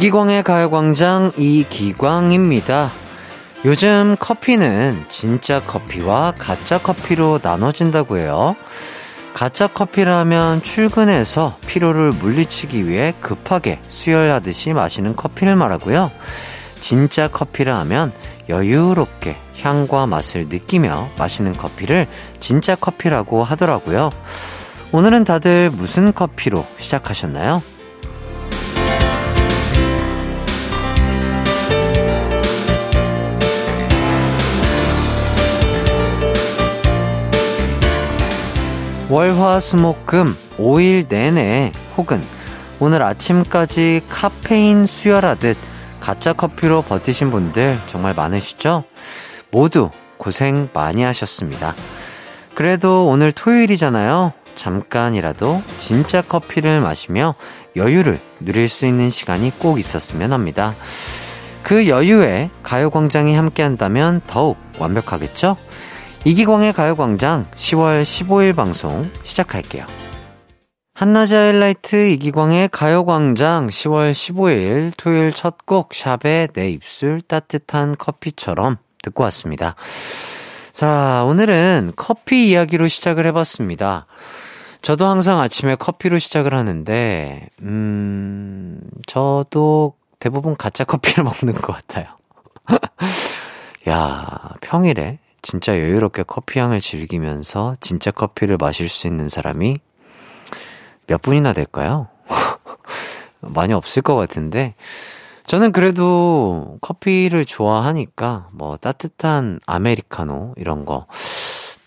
이기광의 가요광장 이기광입니다. 요즘 커피는 진짜 커피와 가짜 커피로 나눠진다고 해요. 가짜 커피라면 출근해서 피로를 물리치기 위해 급하게 수혈하듯이 마시는 커피를 말하고요. 진짜 커피라 하면 여유롭게 향과 맛을 느끼며 마시는 커피를 진짜 커피라고 하더라고요. 오늘은 다들 무슨 커피로 시작하셨나요? 월화수목금 5일 내내 혹은 오늘 아침까지 카페인 수혈하듯 가짜 커피로 버티신 분들 정말 많으시죠? 모두 고생 많이 하셨습니다. 그래도 오늘 토요일이잖아요. 잠깐이라도 진짜 커피를 마시며 여유를 누릴 수 있는 시간이 꼭 있었으면 합니다. 그 여유에 가요광장이 함께한다면 더욱 완벽하겠죠? 이기광의 가요광장 10월 15일 방송 시작할게요. 한낮의 하이라이트 이기광의 가요광장 10월 15일 토요일 첫 곡 샵의 내 입술 따뜻한 커피처럼 듣고 왔습니다. 자, 오늘은 커피 이야기로 시작을 해봤습니다. 저도 항상 아침에 커피로 시작을 하는데, 음, 저도 대부분 가짜 커피를 먹는 것 같아요. 야, 평일에 진짜 여유롭게 커피향을 즐기면서 진짜 커피를 마실 수 있는 사람이 몇 분이나 될까요? 많이 없을 것 같은데, 저는 그래도 커피를 좋아하니까, 뭐, 따뜻한 아메리카노, 이런 거.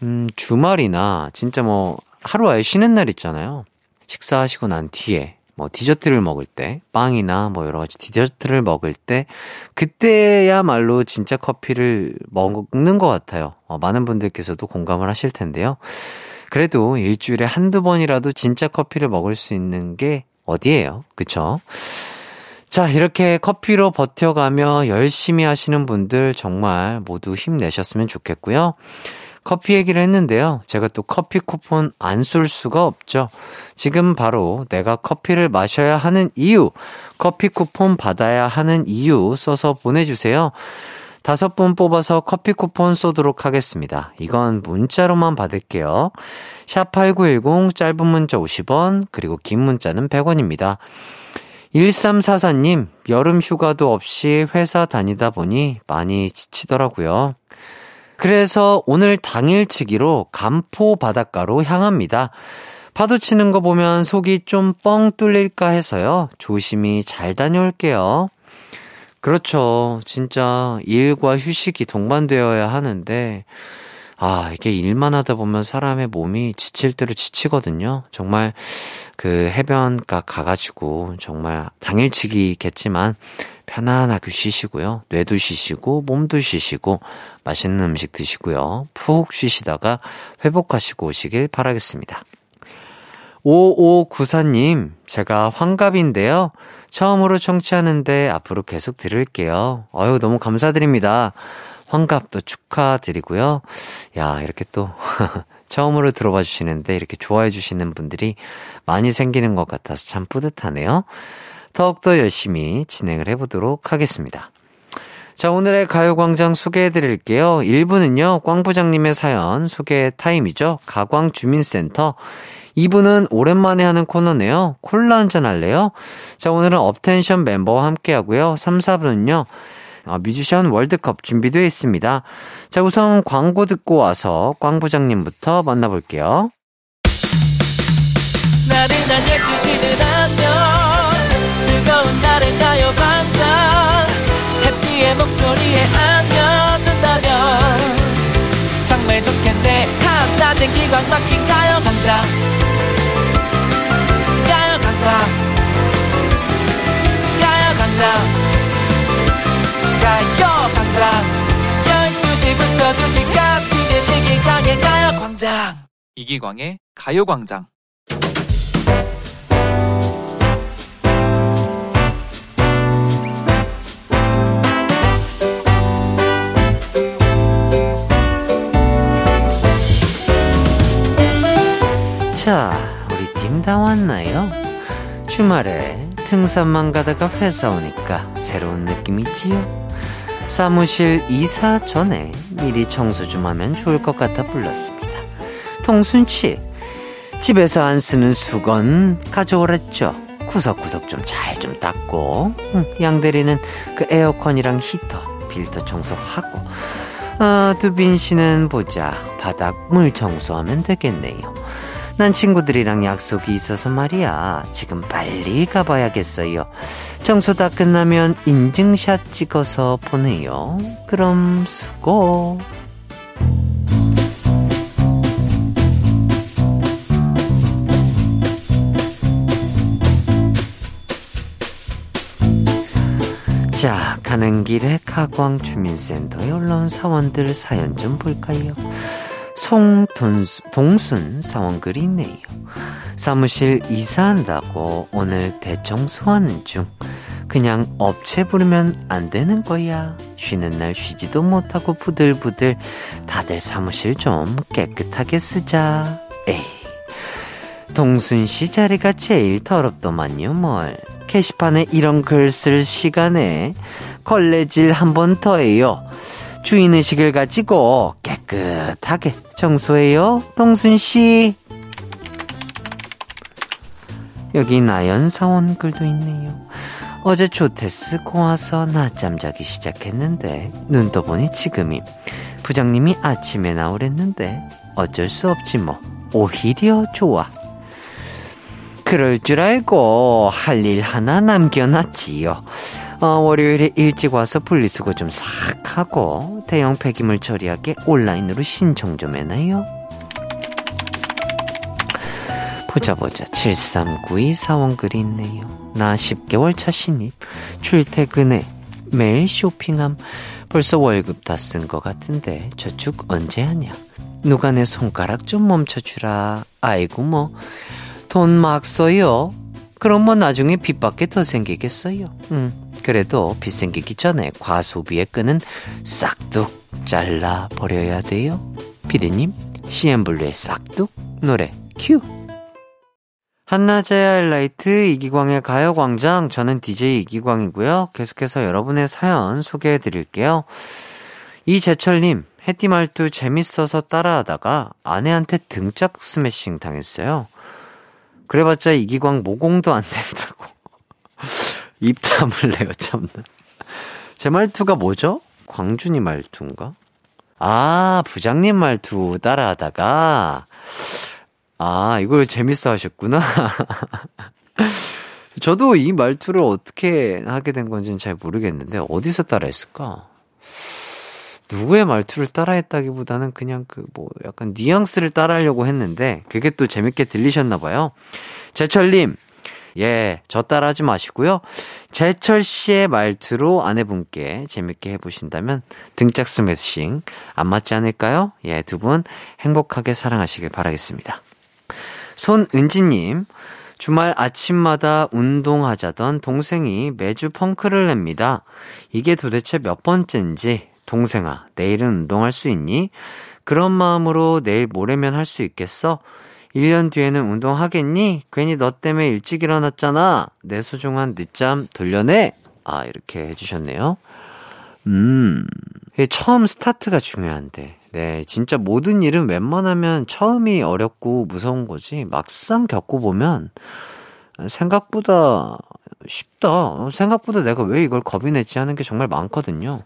음, 주말이나, 진짜 뭐, 하루 아예 쉬는 날 있잖아요. 식사하시고 난 뒤에, 뭐 디저트를 먹을 때, 빵이나 뭐 여러 가지 디저트를 먹을 때, 그때야말로 진짜 커피를 먹는 것 같아요. 어, 많은 분들께서도 공감을 하실 텐데요. 그래도 일주일에 한두 번이라도 진짜 커피를 먹을 수 있는 게 어디예요? 그쵸? 자, 이렇게 커피로 버텨가며 열심히 하시는 분들 정말 모두 힘내셨으면 좋겠고요. 커피 얘기를 했는데요. 제가 또 커피 쿠폰 안 쏠 수가 없죠. 지금 바로 내가 커피를 마셔야 하는 이유, 커피 쿠폰 받아야 하는 이유 써서 보내주세요. 다섯 분 뽑아서 커피 쿠폰 쏘도록 하겠습니다. 이건 문자로만 받을게요. 샵8910 짧은 문자 50원, 그리고 긴 문자는 100원입니다. 1344님, 여름 휴가도 없이 회사 다니다 보니 많이 지치더라고요. 그래서 오늘 당일치기로 간포 바닷가로 향합니다. 파도 치는 거 보면 속이 좀 뻥 뚫릴까 해서요. 조심히 잘 다녀올게요. 그렇죠. 진짜 일과 휴식이 동반되어야 하는데, 아, 이게 일만 하다 보면 사람의 몸이 지칠 대로 지치거든요. 정말 그 해변가 가가지고 정말 당일치기겠지만 편안하게 쉬시고요. 뇌도 쉬시고 몸도 쉬시고 맛있는 음식 드시고요. 푹 쉬시다가 회복하시고 오시길 바라겠습니다. 5594님, 제가 환갑인데요. 처음으로 청취하는데 앞으로 계속 들을게요. 어유 너무 감사드립니다. 환갑도 축하드리고요. 야, 이렇게 또 처음으로 들어봐 주시는데 이렇게 좋아해 주시는 분들이 많이 생기는 것 같아서 참 뿌듯하네요. 더욱더 열심히 진행을 해보도록 하겠습니다. 자, 오늘의 가요광장 소개해 드릴게요. 1부는요, 꽝 부장님의 사연 소개 타임이죠. 가광 주민센터. 2부는 오랜만에 하는 코너네요. 콜라 한잔 할래요? 자, 오늘은 업텐션 멤버와 함께 하고요. 3, 4부는요, 어, 뮤지션 월드컵 준비되어 있습니다. 자, 우선 광고 듣고 와서 꽝 부장님부터 만나볼게요. 나른한 12시는 안녕 즐거운 날을 가요 반짝 해피의 목소리에 안겨준다면 정말 좋겠네. 한낮엔 기광 막힌 가요 강장. 가요 강장. 가요 강장. 가요 강장. 12시부터 2시까지 되는 이광의 가요 광장. 이기광의 가요 광장 자, 우리 팀 다 왔나요? 주말에 등산만 가다가 회사 오니까 새로운 느낌이지요. 사무실 이사 전에 미리 청소 좀 하면 좋을 것 같아 불렀습니다. 통순치, 집에서 안 쓰는 수건 가져오랬죠. 구석구석 좀 잘좀 좀 닦고, 응, 양 대리는 그 에어컨이랑 히터, 필터 청소하고, 아, 두빈 씨는 보자. 바닥 물 청소하면 되겠네요. 난 친구들이랑 약속이 있어서 말이야. 지금 빨리 가봐야겠어요. 청소 다 끝나면 인증샷 찍어서 보내요. 그럼 수고. 자, 가는 길에 가광 주민센터에 올라온 사원들 사연 좀 볼까요? 송동순 사원글이 있네요. 사무실 이사한다고 오늘 대청소하는 중. 그냥 업체 부르면 안 되는 거야. 쉬는 날 쉬지도 못하고 부들부들 다들 사무실 좀 깨끗하게 쓰자. 에이. 동순 씨 자리가 제일 더럽더만요, 뭘. 게시판에 이런 글 쓸 시간에 걸레질 한 번 더 해요. 주인의식을 가지고 깨끗하게 청소해요. 동순씨. 여기 나연 사원 글도 있네요. 어제 조테스 고와서 낮잠 자기 시작했는데 눈 떠 보니 지금이 부장님이 아침에 나오랬는데 어쩔 수 없지 뭐 오히려 좋아. 그럴 줄 알고 할 일 하나 남겨놨지요. 어, 월요일에 일찍 와서 분리수거 좀 싹 하고 대형 폐기물 처리하게 온라인으로 신청 좀 해놔요. 보자 보자. 7392 사원 글이 있네요. 나 10개월 차 신입. 출퇴근해 매일 쇼핑함. 벌써 월급 다 쓴 것 같은데 저축 언제 하냐? 누가 내 손가락 좀 멈춰주라. 아이고 뭐. 돈 막 써요. 그럼 뭐 나중에 빚밖에 더 생기겠어요. 음. 그래도 빚 생기기 전에 과소비의 끈은 싹둑 잘라 버려야 돼요. 피디님, CM블루의 싹둑 노래 큐. 한낮의 하이라이트 이기광의 가요광장 저는 DJ 이기광이고요. 계속해서 여러분의 사연 소개해 드릴게요. 이재철님 해띠 말투 재밌어서 따라하다가 아내한테 등짝 스매싱 당했어요. 그래봤자 이기광 모공도 안 된다고. 입 다물래요, 참나. 제 말투가 뭐죠? 광준이 말투인가? 아, 부장님 말투 따라하다가, 아, 이걸 재밌어 하셨구나. 저도 이 말투를 어떻게 하게 된 건지는 잘 모르겠는데, 어디서 따라했을까? 누구의 말투를 따라했다기보다는 그냥 그 뭐 약간 뉘앙스를 따라하려고 했는데, 그게 또 재밌게 들리셨나봐요. 제철님, 예, 저 따라 하지 마시고요. 재철 씨의 말투로 아내분께 재밌게 해보신다면 등짝 스매싱 안 맞지 않을까요? 예, 두 분 행복하게 사랑하시길 바라겠습니다. 손은지님, 주말 아침마다 운동하자던 동생이 매주 펑크를 냅니다. 이게 도대체 몇 번째인지, 동생아, 내일은 운동할 수 있니? 그런 마음으로 내일 모레면 할 수 있겠어? 1년 뒤에는 운동하겠니? 괜히 너 때문에 일찍 일어났잖아. 내 소중한 늦잠 돌려내. 아, 이렇게 해주셨네요. 음, 처음 스타트가 중요한데. 네, 진짜 모든 일은 웬만하면 처음이 어렵고 무서운 거지. 막상 겪어보면 생각보다 쉽다. 생각보다 내가 왜 이걸 겁이 냈지 하는 게 정말 많거든요.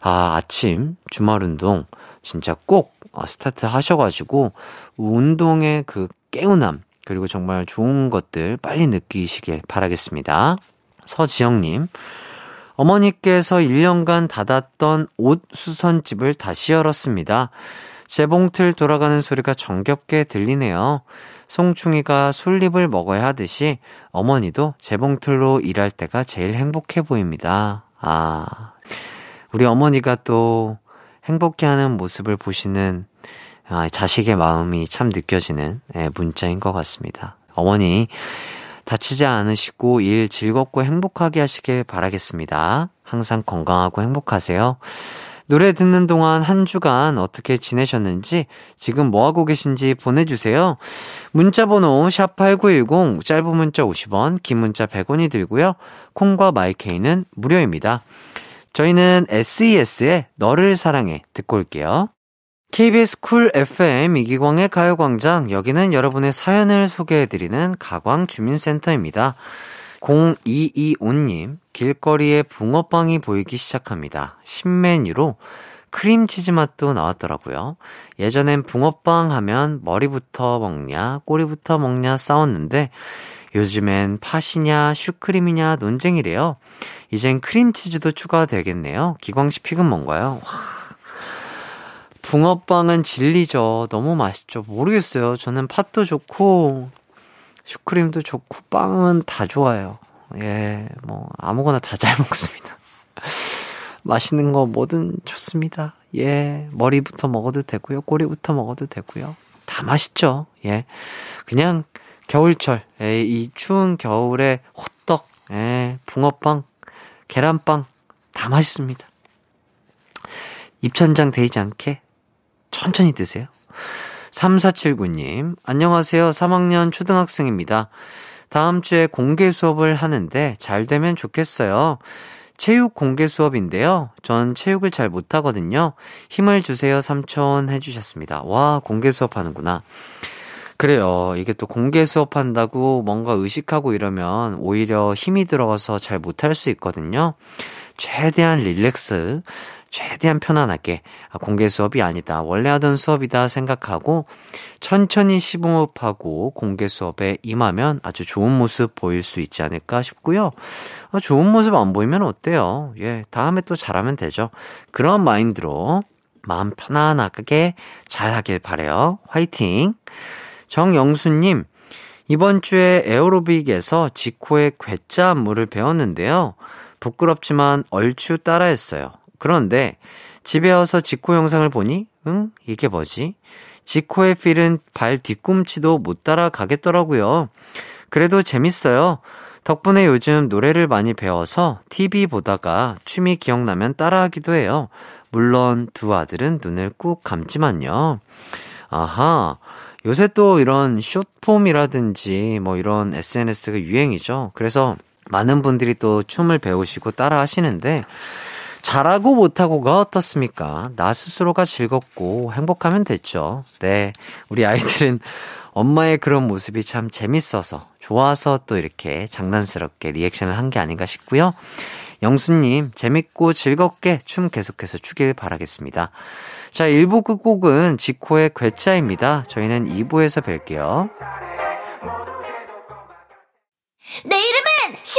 아, 아침, 주말 운동. 진짜 꼭 어, 스타트 하셔가지고 운동의 그 깨운함 그리고 정말 좋은 것들 빨리 느끼시길 바라겠습니다. 서지영님, 어머니께서 1년간 닫았던 옷 수선집을 다시 열었습니다. 재봉틀 돌아가는 소리가 정겹게 들리네요. 송충이가 솔잎을 먹어야 하듯이 어머니도 재봉틀로 일할 때가 제일 행복해 보입니다. 아, 우리 어머니가 또 행복해하는 모습을 보시는 아, 자식의 마음이 참 느껴지는 예, 문자인 것 같습니다. 어머니 다치지 않으시고 일 즐겁고 행복하게 하시길 바라겠습니다. 항상 건강하고 행복하세요. 노래 듣는 동안 한 주간 어떻게 지내셨는지, 지금 뭐하고 계신지 보내주세요. 문자번호 샵8910, 짧은 문자 50원, 긴 문자 100원이 들고요. 콩과 마이케이는 무료입니다. 저희는 SES의 너를 사랑해 듣고 올게요. KBS 쿨 FM 이기광의 가요광장, 여기는 여러분의 사연을 소개해드리는 가광주민센터입니다. 0225님, 길거리에 붕어빵이 보이기 시작합니다. 신메뉴로 크림치즈 맛도 나왔더라고요. 예전엔 붕어빵 하면 머리부터 먹냐, 꼬리부터 먹냐 싸웠는데, 요즘엔 팥이냐, 슈크림이냐 논쟁이래요. 이젠 크림치즈도 추가되겠네요. 기광씨 픽은 뭔가요? 와. 붕어빵은 진리죠. 너무 맛있죠. 모르겠어요. 저는 팥도 좋고, 슈크림도 좋고 빵은 다 좋아요. 예, 뭐 아무거나 다 잘 먹습니다. 맛있는 거 뭐든 좋습니다. 예, 머리부터 먹어도 되고요. 꼬리부터 먹어도 되고요. 다 맛있죠. 예. 그냥 겨울철, 예, 이 추운 겨울에 호떡, 예, 붕어빵, 계란빵 다 맛있습니다. 입천장 데이지 않게 천천히 드세요. 3479님, 안녕하세요. 3학년 초등학생입니다. 다음 주에 공개 수업을 하는데 잘 되면 좋겠어요. 체육 공개 수업인데요. 전 체육을 잘 못하거든요. 힘을 주세요, 삼촌 해주셨습니다. 와, 공개 수업 하는구나. 그래요. 이게 또 공개 수업 한다고 뭔가 의식하고 이러면 오히려 힘이 들어가서 잘 못할 수 있거든요. 최대한 릴렉스, 최대한 편안하게 아, 공개 수업이 아니다. 원래 하던 수업이다 생각하고 천천히 시봉업하고 공개 수업에 임하면 아주 좋은 모습 보일 수 있지 않을까 싶고요. 아, 좋은 모습 안 보이면 어때요? 예, 다음에 또 잘하면 되죠. 그런 마인드로 마음 편안하게 잘 하길 바래요. 화이팅! 정영수님, 이번 주에 에어로빅에서 지코의 괴짜 안무를 배웠는데요. 부끄럽지만 얼추 따라했어요. 그런데 집에 와서 지코 영상을 보니, 응? 이게 뭐지? 지코의 필은 발 뒤꿈치도 못 따라가겠더라고요. 그래도 재밌어요. 덕분에 요즘 노래를 많이 배워서 TV 보다가 춤이 기억나면 따라하기도 해요. 물론 두 아들은 눈을 꾹 감지만요. 아하. 요새 또 이런 숏폼이라든지 뭐 이런 SNS가 유행이죠. 그래서 많은 분들이 또 춤을 배우시고 따라 하시는데 잘하고 못하고가 어떻습니까? 나 스스로가 즐겁고 행복하면 됐죠. 네. 우리 아이들은 엄마의 그런 모습이 참 재밌어서, 좋아서 또 이렇게 장난스럽게 리액션을 한 게 아닌가 싶고요. 영수님, 재밌고 즐겁게 춤 계속해서 추길 바라겠습니다. 자, 1부 끝곡은 지코의 괴짜입니다. 저희는 2부에서 뵐게요. 내 이름은 슈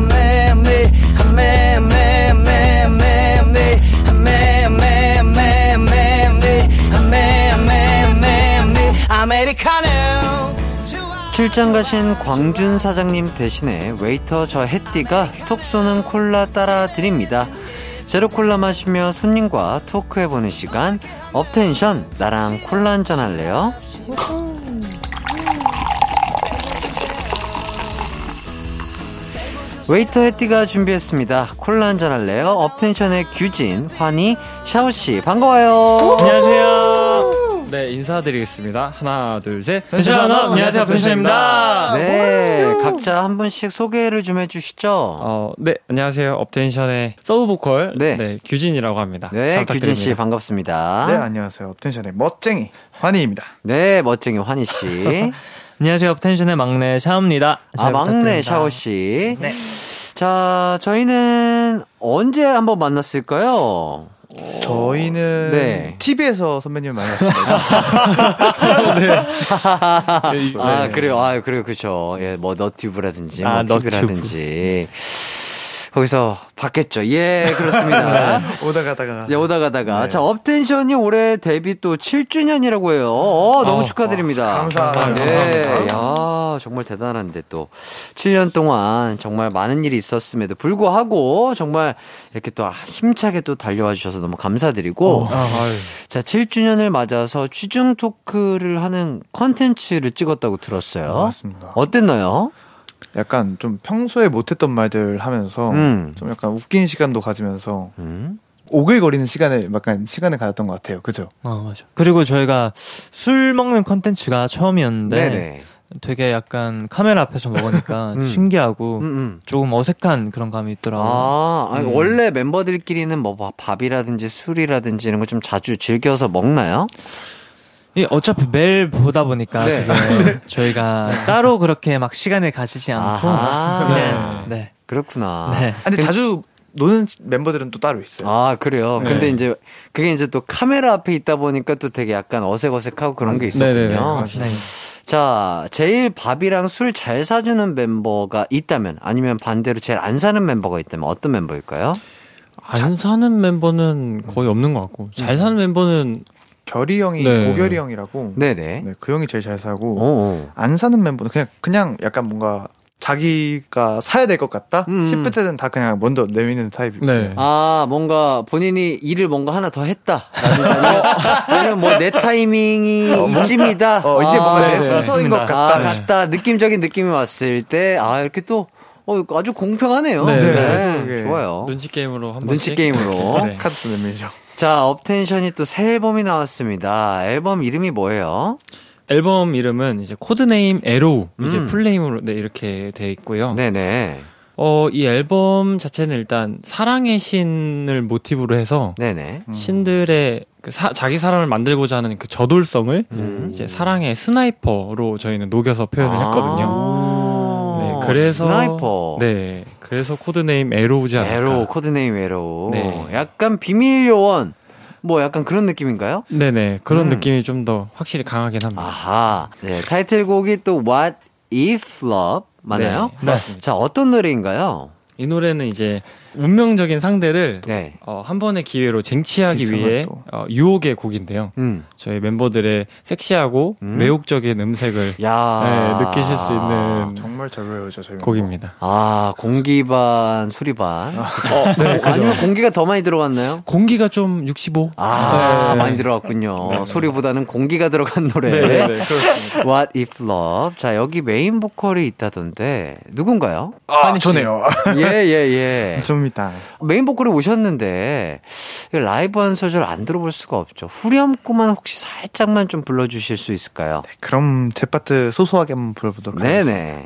출장 가신 광준 사장님 대신에 웨이터 저 햇띠가 톡 쏘는 콜라 따라 드립니다. 제로 콜라 마시며 손님과 토크해보는 시간, 업텐션, 나랑 콜라 한잔 할래요? 웨이터 햇띠가 준비했습니다. 콜라 한잔 할래요? 업텐션의 규진, 환희, 샤오씨, 반가워요. 안녕하세요. 네, 인사드리겠습니다. 하나, 둘, 셋. 텐션 up! 안녕하세요, 업텐션입니다. 네, 각자 한 분씩 소개를 좀 해주시죠. 어, 네, 안녕하세요. 업텐션의 서브 보컬. 네. 네. 규진이라고 합니다. 네, 잘 규진 씨 부탁드립니다. 반갑습니다. 네, 안녕하세요. 업텐션의 멋쟁이 환희입니다. 네, 멋쟁이 환희 씨. 안녕하세요. 업텐션의 막내 샤오입니다. 아, 막내 샤오 씨. 네. 자, 저희는 언제 한번 만났을까요? 저희는 네. TV에서 선배님을 만났습니다. 아, 그래요. 아, 그래요. 그죠. 예, 뭐, 너튜브라든지, 뭐, 아, TV라든지. 거기서 봤겠죠. 예, 그렇습니다. 오다 가다가. 예, 오다 가다가. 네. 자, 업텐션이 올해 데뷔 또 7주년이라고 해요. 어, 너무 어, 축하드립니다. 감사합니다. 네. 감사합니다. 야, 정말 대단한데 또 7년 동안 정말 많은 일이 있었음에도 불구하고 정말 이렇게 또 힘차게 또 달려와 주셔서 너무 감사드리고 아, 아유. 자, 7주년을 맞아서 취중 토크를 하는 컨텐츠를 찍었다고 들었어요. 어, 맞습니다. 어땠나요? 약간 좀 평소에 못했던 말들 하면서 음. 좀 약간 웃긴 시간도 가지면서 음. 오글거리는 시간을 약간 시간을 가졌던 것 같아요. 그죠? 어, 맞아. 그리고 저희가 술 먹는 컨텐츠가 처음이었는데 네네. 되게 약간 카메라 앞에서 먹으니까 음. 신기하고 음, 음. 조금 어색한 그런 감이 있더라고요. 아, 아니, 음. 원래 멤버들끼리는 뭐 밥- 밥이라든지 술이라든지 이런 거 좀 자주 즐겨서 먹나요? 이 어차피 매일 보다 보니까 네. 그게 저희가 따로 그렇게 막 시간을 가지지 않고. 그냥 네. 그렇구나. 네. 아, 근데 자주 노는 멤버들은 또 따로 있어요. 아, 그래요. 네. 근데 이제 그게 이제 또 카메라 앞에 있다 보니까 또 되게 약간 어색어색하고 그런 게. 네네네. 네. 자, 제일 밥이랑 술 잘 사주는 멤버가 있다면 아니면 반대로 제일 안 사는 멤버가 있다면 어떤 멤버일까요? 안 사는 멤버는 거의 없는 것 같고 잘 사는 멤버는 결이 형이 네. 고결이 형이라고. 네네. 네, 그 형이 제일 잘 사고 오. 안 사는 멤버는 그냥 그냥 약간 뭔가 자기가 사야 될 것 같다 음. 싶을 때는 다 그냥 먼저 내미는 타입이고. 네. 아, 뭔가 본인이 일을 뭔가 하나 더 했다. 아니면, 아니면 뭐내 타이밍이 이쯤이다. 어, 이제 뭔가 내 아, 순서인 것 아, 같다. 같다. 느낌적인 느낌이 왔을 때, 아, 이렇게 또, 어, 아주 공평하네요. 네, 네, 네. 좋아요. 눈치 게임으로 한 번씩 눈치 게임으로. 이렇게, 네. 카드 내밀죠. 자, 업텐션이 또 새 앨범이 나왔습니다. 앨범 이름이 뭐예요? 앨범 이름은 이제 code name Arrow 이제 음. full name으로 네, 이렇게 돼 있고요. 네네. 어, 이 앨범 자체는 일단 사랑의 신을 모티브로 해서 네네. 신들의 그 사- 자기 사람을 만들고자 하는 그 저돌성을 음. 이제 사랑의 sniper로 저희는 녹여서 표현을 했거든요. 아, 네, 그래서 sniper. 네, 그래서 code name Arrow지 않을까. Arrow, code name Arrow. 네. 약간 비밀 요원. 뭐 약간 그런 느낌인가요? 네네 그런 음. 느낌이 좀 더 확실히 강하긴 합니다. 아하. 네, 타이틀곡이 또 What If Love 맞나요? 네, 맞습니다. 자, 어떤 노래인가요? 이 노래는 이제 운명적인 상대를 네. 어, 한 번의 기회로 쟁취하기 기승을 위해 또. 어, 유혹의 곡인데요. 음. 저희 멤버들의 섹시하고 음. 매혹적인 음색을 야. 네, 느끼실 수 있는 정말 잘 외우죠 저희. 곡입니다. 아, 공기 반, 소리 반. 네, 어, 아니면 공기가 더 많이 들어갔나요? 공기가 좀 65. 아, 네. 많이 들어갔군요. 소리보다는 공기가 들어간 노래. 네, 네, 네, 그렇습니다. What If Love. 자, 여기 메인 보컬이 있다던데, 누군가요? 아, 저네요. 예, 예, 예. 좀 이다. 메인 보컬이 오셨는데, 라이브 한 소절 안 들어볼 수가 없죠. 후렴구만 혹시 살짝만 좀 불러주실 수 있을까요? 그럼 제 파트 소소하게 한번 불러보도록 하겠습니다. 네네.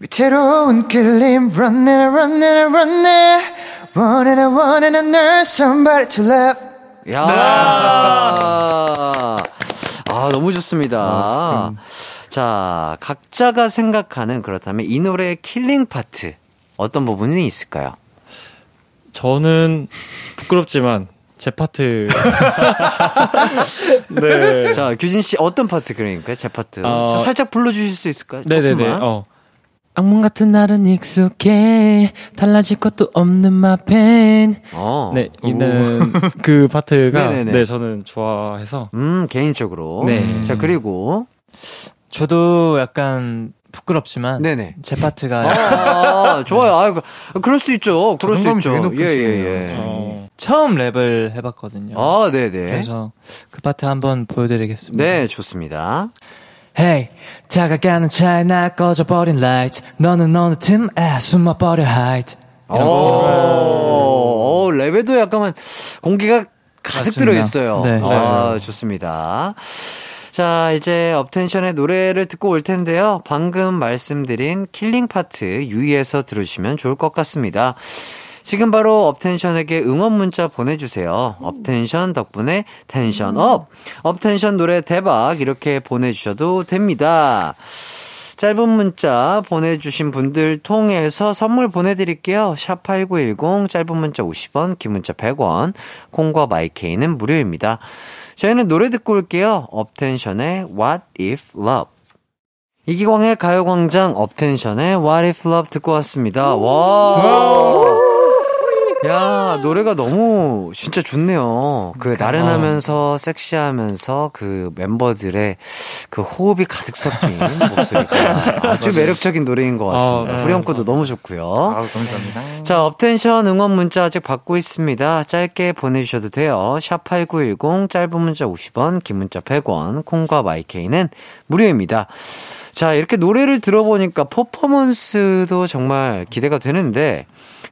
위태로운 끌림 Run it, run it, run it Want it, I want it, I need somebody to love 야 아, 너무 좋습니다. 자, 각자가 생각하는 그렇다면 이 노래의 killing part, 어떤 부분이 있을까요? 저는 부끄럽지만 제 파트. 네. 자, 규진 씨 어떤 파트 그러니까 제 파트 어, 살짝 불러 주실 수 있을까요? 네 네네. 조금만. 어. 악몽 같은 날은 익숙해 달라질 것도 없는 마펜. 어. 네, 이는 그 파트가 네네네. 네 저는 좋아해서 음, 개인적으로. 네. 자, 그리고 저도 약간 부끄럽지만 네네. 제 파트가 아, 좋아요. 아, 그- 그럴 수 있죠. 그럴 수 있죠. 높으시네요. 예, 예, 예. 어, 처음 랩을 해봤거든요. 아, 네네. 그래서 그 파트 한번 보여드리겠습니다. 네, 좋습니다. Hey, 다가가는 찰나 꺼져버린 light. 너는 어느 틈에 숨어버려 hide. 오, 오, 랩에도 약간 공기가 가득 맞습니다. 들어있어요. 네. 아, 좋습니다. 자, 이제 업텐션의 노래를 듣고 올 텐데요. 방금 말씀드린 killing part 유의해서 들으시면 좋을 것 같습니다. 지금 바로 업텐션에게 응원 문자 보내주세요. 업텐션 덕분에 텐션 up! 업텐션 노래 대박! 이렇게 보내주셔도 됩니다. 짧은 문자 보내주신 분들 통해서 선물 보내드릴게요. 샵8910 짧은 문자 50원, 긴 문자 100원, 콩과 마이케이는 무료입니다. 저희는 노래 듣고 올게요. 업텐션의 What If Love. 이기광의 가요광장 업텐션의 What If Love 듣고 왔습니다. 와. 야, 노래가 너무 진짜 좋네요. 그 나른하면서 섹시하면서 그 멤버들의 그 호흡이 가득 섞인 목소리가 아주 매력적인 노래인 것 같습니다. 아, 네. 후렴구도 너무 좋고요. 아우, 감사합니다. 자, 업텐션 응원 문자 아직 받고 있습니다. 짧게 보내주셔도 돼요. 샵 8910, 짧은 문자 50원, 긴 문자 100원, 콩과 마이케이는 무료입니다. 자, 이렇게 노래를 들어보니까 퍼포먼스도 정말 기대가 되는데,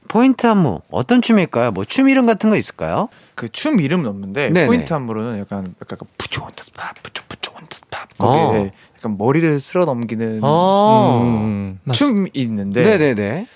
포인트 안무, 어떤 춤일까요? 뭐 춤 이름 같은 거 있을까요? 그 춤 이름은 없는데 네네. 포인트 안무로는 약간 약간 푸초 원더 스팝 푸초 푸초 원더 스팝 어. 거기에 약간 머리를 쓸어 넘기는 어, 음, 춤이 있는데 네네네.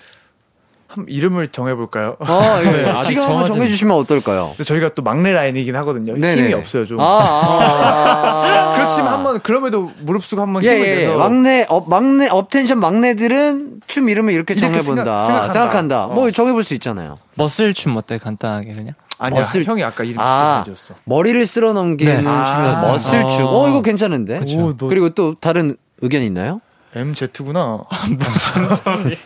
한 이름을 정해볼까요? 어, 예. 네, 아직 지금 한번 정해주시면 어떨까요? 저희가 또 막내 라인이긴 하거든요. 네네네. 힘이 없어요 좀. 아, 아, 아. 그렇지만 한번 그럼에도 무릅쓰고 한번 예, 힘을 예, 예. 내서 막내, 업, 막내, 업텐션 막내들은 춤 이름을 이렇게 이렇게 정해본다. 생각- 생각한다. 생각한다. 어. 뭐 정해볼 수 있잖아요. 머슬 춤 어때? 간단하게 그냥. 아니야 머슬- 형이 아까 이름 아, 진짜 잘 지었어. 머리를 쓸어 넘기는 네. 춤이라서 아. 머슬춤. 어. 어, 이거 괜찮은데? 그쵸. 너- 그리고 또 다른 의견 있나요? MZ구나. 다른-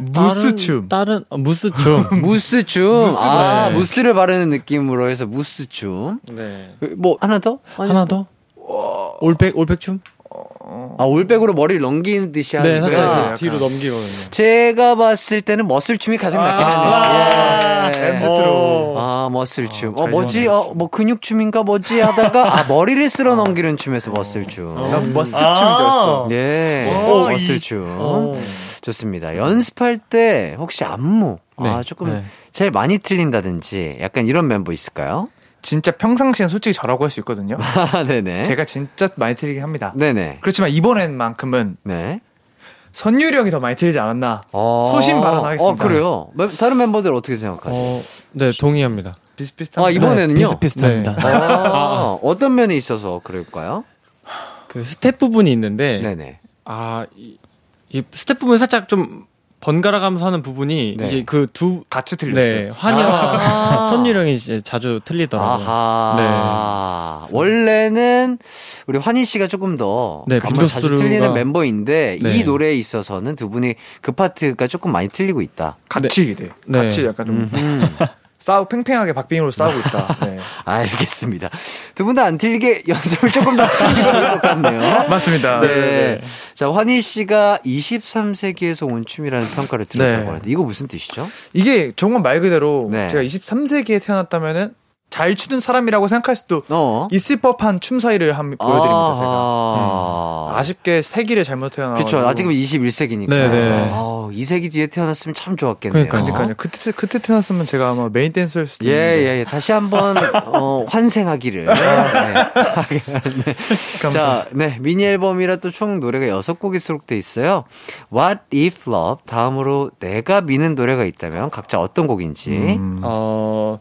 무스춤. 다른 어, 무스 춤. 무스춤. 아, 네. 무스를 바르는 느낌으로 해서 무스춤. 네. 그, 뭐, 하나 더? 아니, 하나 더. 올백 올백 춤? 아, 올백으로 머리를 넘기는 듯이 하는 네. 살짝. 뒤로 넘기거든요. 제가 봤을 때는 머슬춤이 가장 낫긴 아, 하네요. 예. MZ로. 아, 머슬춤. 어, 어, 잘 뭐지? 어, 뭐 근육춤인가 뭐지? 하다가, 아, 머리를 쓸어 넘기는 춤에서 머슬춤. 난 머스춤인 줄 알았어. 예. 오, 머슬춤. 좋습니다. 연습할 때 혹시 안무, 아, 네. 조금 네. 제일 많이 틀린다든지 약간 이런 멤버 있을까요? 진짜 평상시엔 솔직히 저라고 할 수 있거든요. 아, 네네. 제가 진짜 많이 틀리긴 합니다. 네네. 그렇지만 이번엔만큼은 네. 선율이 형이 더 많이 틀리지 않았나. 어, 소신 발언하겠습니다. 어, 그래요? 멤- 다른 멤버들 어떻게 생각하세요? 어, 네, 동의합니다. 비슷비슷한. 아, 이번에는요? 비슷비슷합니다. 아, 어떤 면에 있어서 그럴까요? 그 스텝 부분이 있는데, 네네. 아, 이, 이 스텝 부분 살짝 좀 번갈아 가면서 하는 부분이 네. 이제 그 두, 같이 틀렸어요. 네, 환희와 선유령이 이제 자주 틀리더라고요. 아하. 원래는 우리 환희 씨가 조금 더 네, 안무 자주 빈도수가- 틀리는 멤버인데 네. 이 노래에 있어서는 두 분이 그 파트가 조금 많이 틀리고 있다. 같이 돼. 네. 같이 약간 좀 음. 싸우 팽팽하게 박빙으로 싸우고 있다. 네. 알겠습니다. 두 분 다 안 틀리게 연습을 조금 더 좋을 것 같네요. 맞습니다. 네. 자, 환희 씨가 23세기에서 온 춤이라는 평가를 들었다고 네. 하는데 이거 무슨 뜻이죠? 이게 정말 말 그대로 네. 제가 23세기에 태어났다면은 잘 추는 사람이라고 생각할 수도 어. 있을 법한 춤 사이를 한 보여드립니다. 제가. 아하. 음. 아쉽게 세기를 잘못 태어나. 그쵸. 아직은 21세기니까. 네, 네. 아, 2세기 뒤에 태어났으면 참 좋았겠네요. 그러니까요. 그러니까요. 그때 그때 태어났으면 제가 아마 메인 댄서일 수도 예, 있는데. 예, 예. 다시 한번, 어, 환생하기를. 네. 네. 감사합니다. 자, 네. 미니 앨범이라 또 총 노래가 6 곡이 수록돼 있어요. What If Love. 다음으로 내가 미는 노래가 있다면 각자 어떤 곡인지. 음. 어,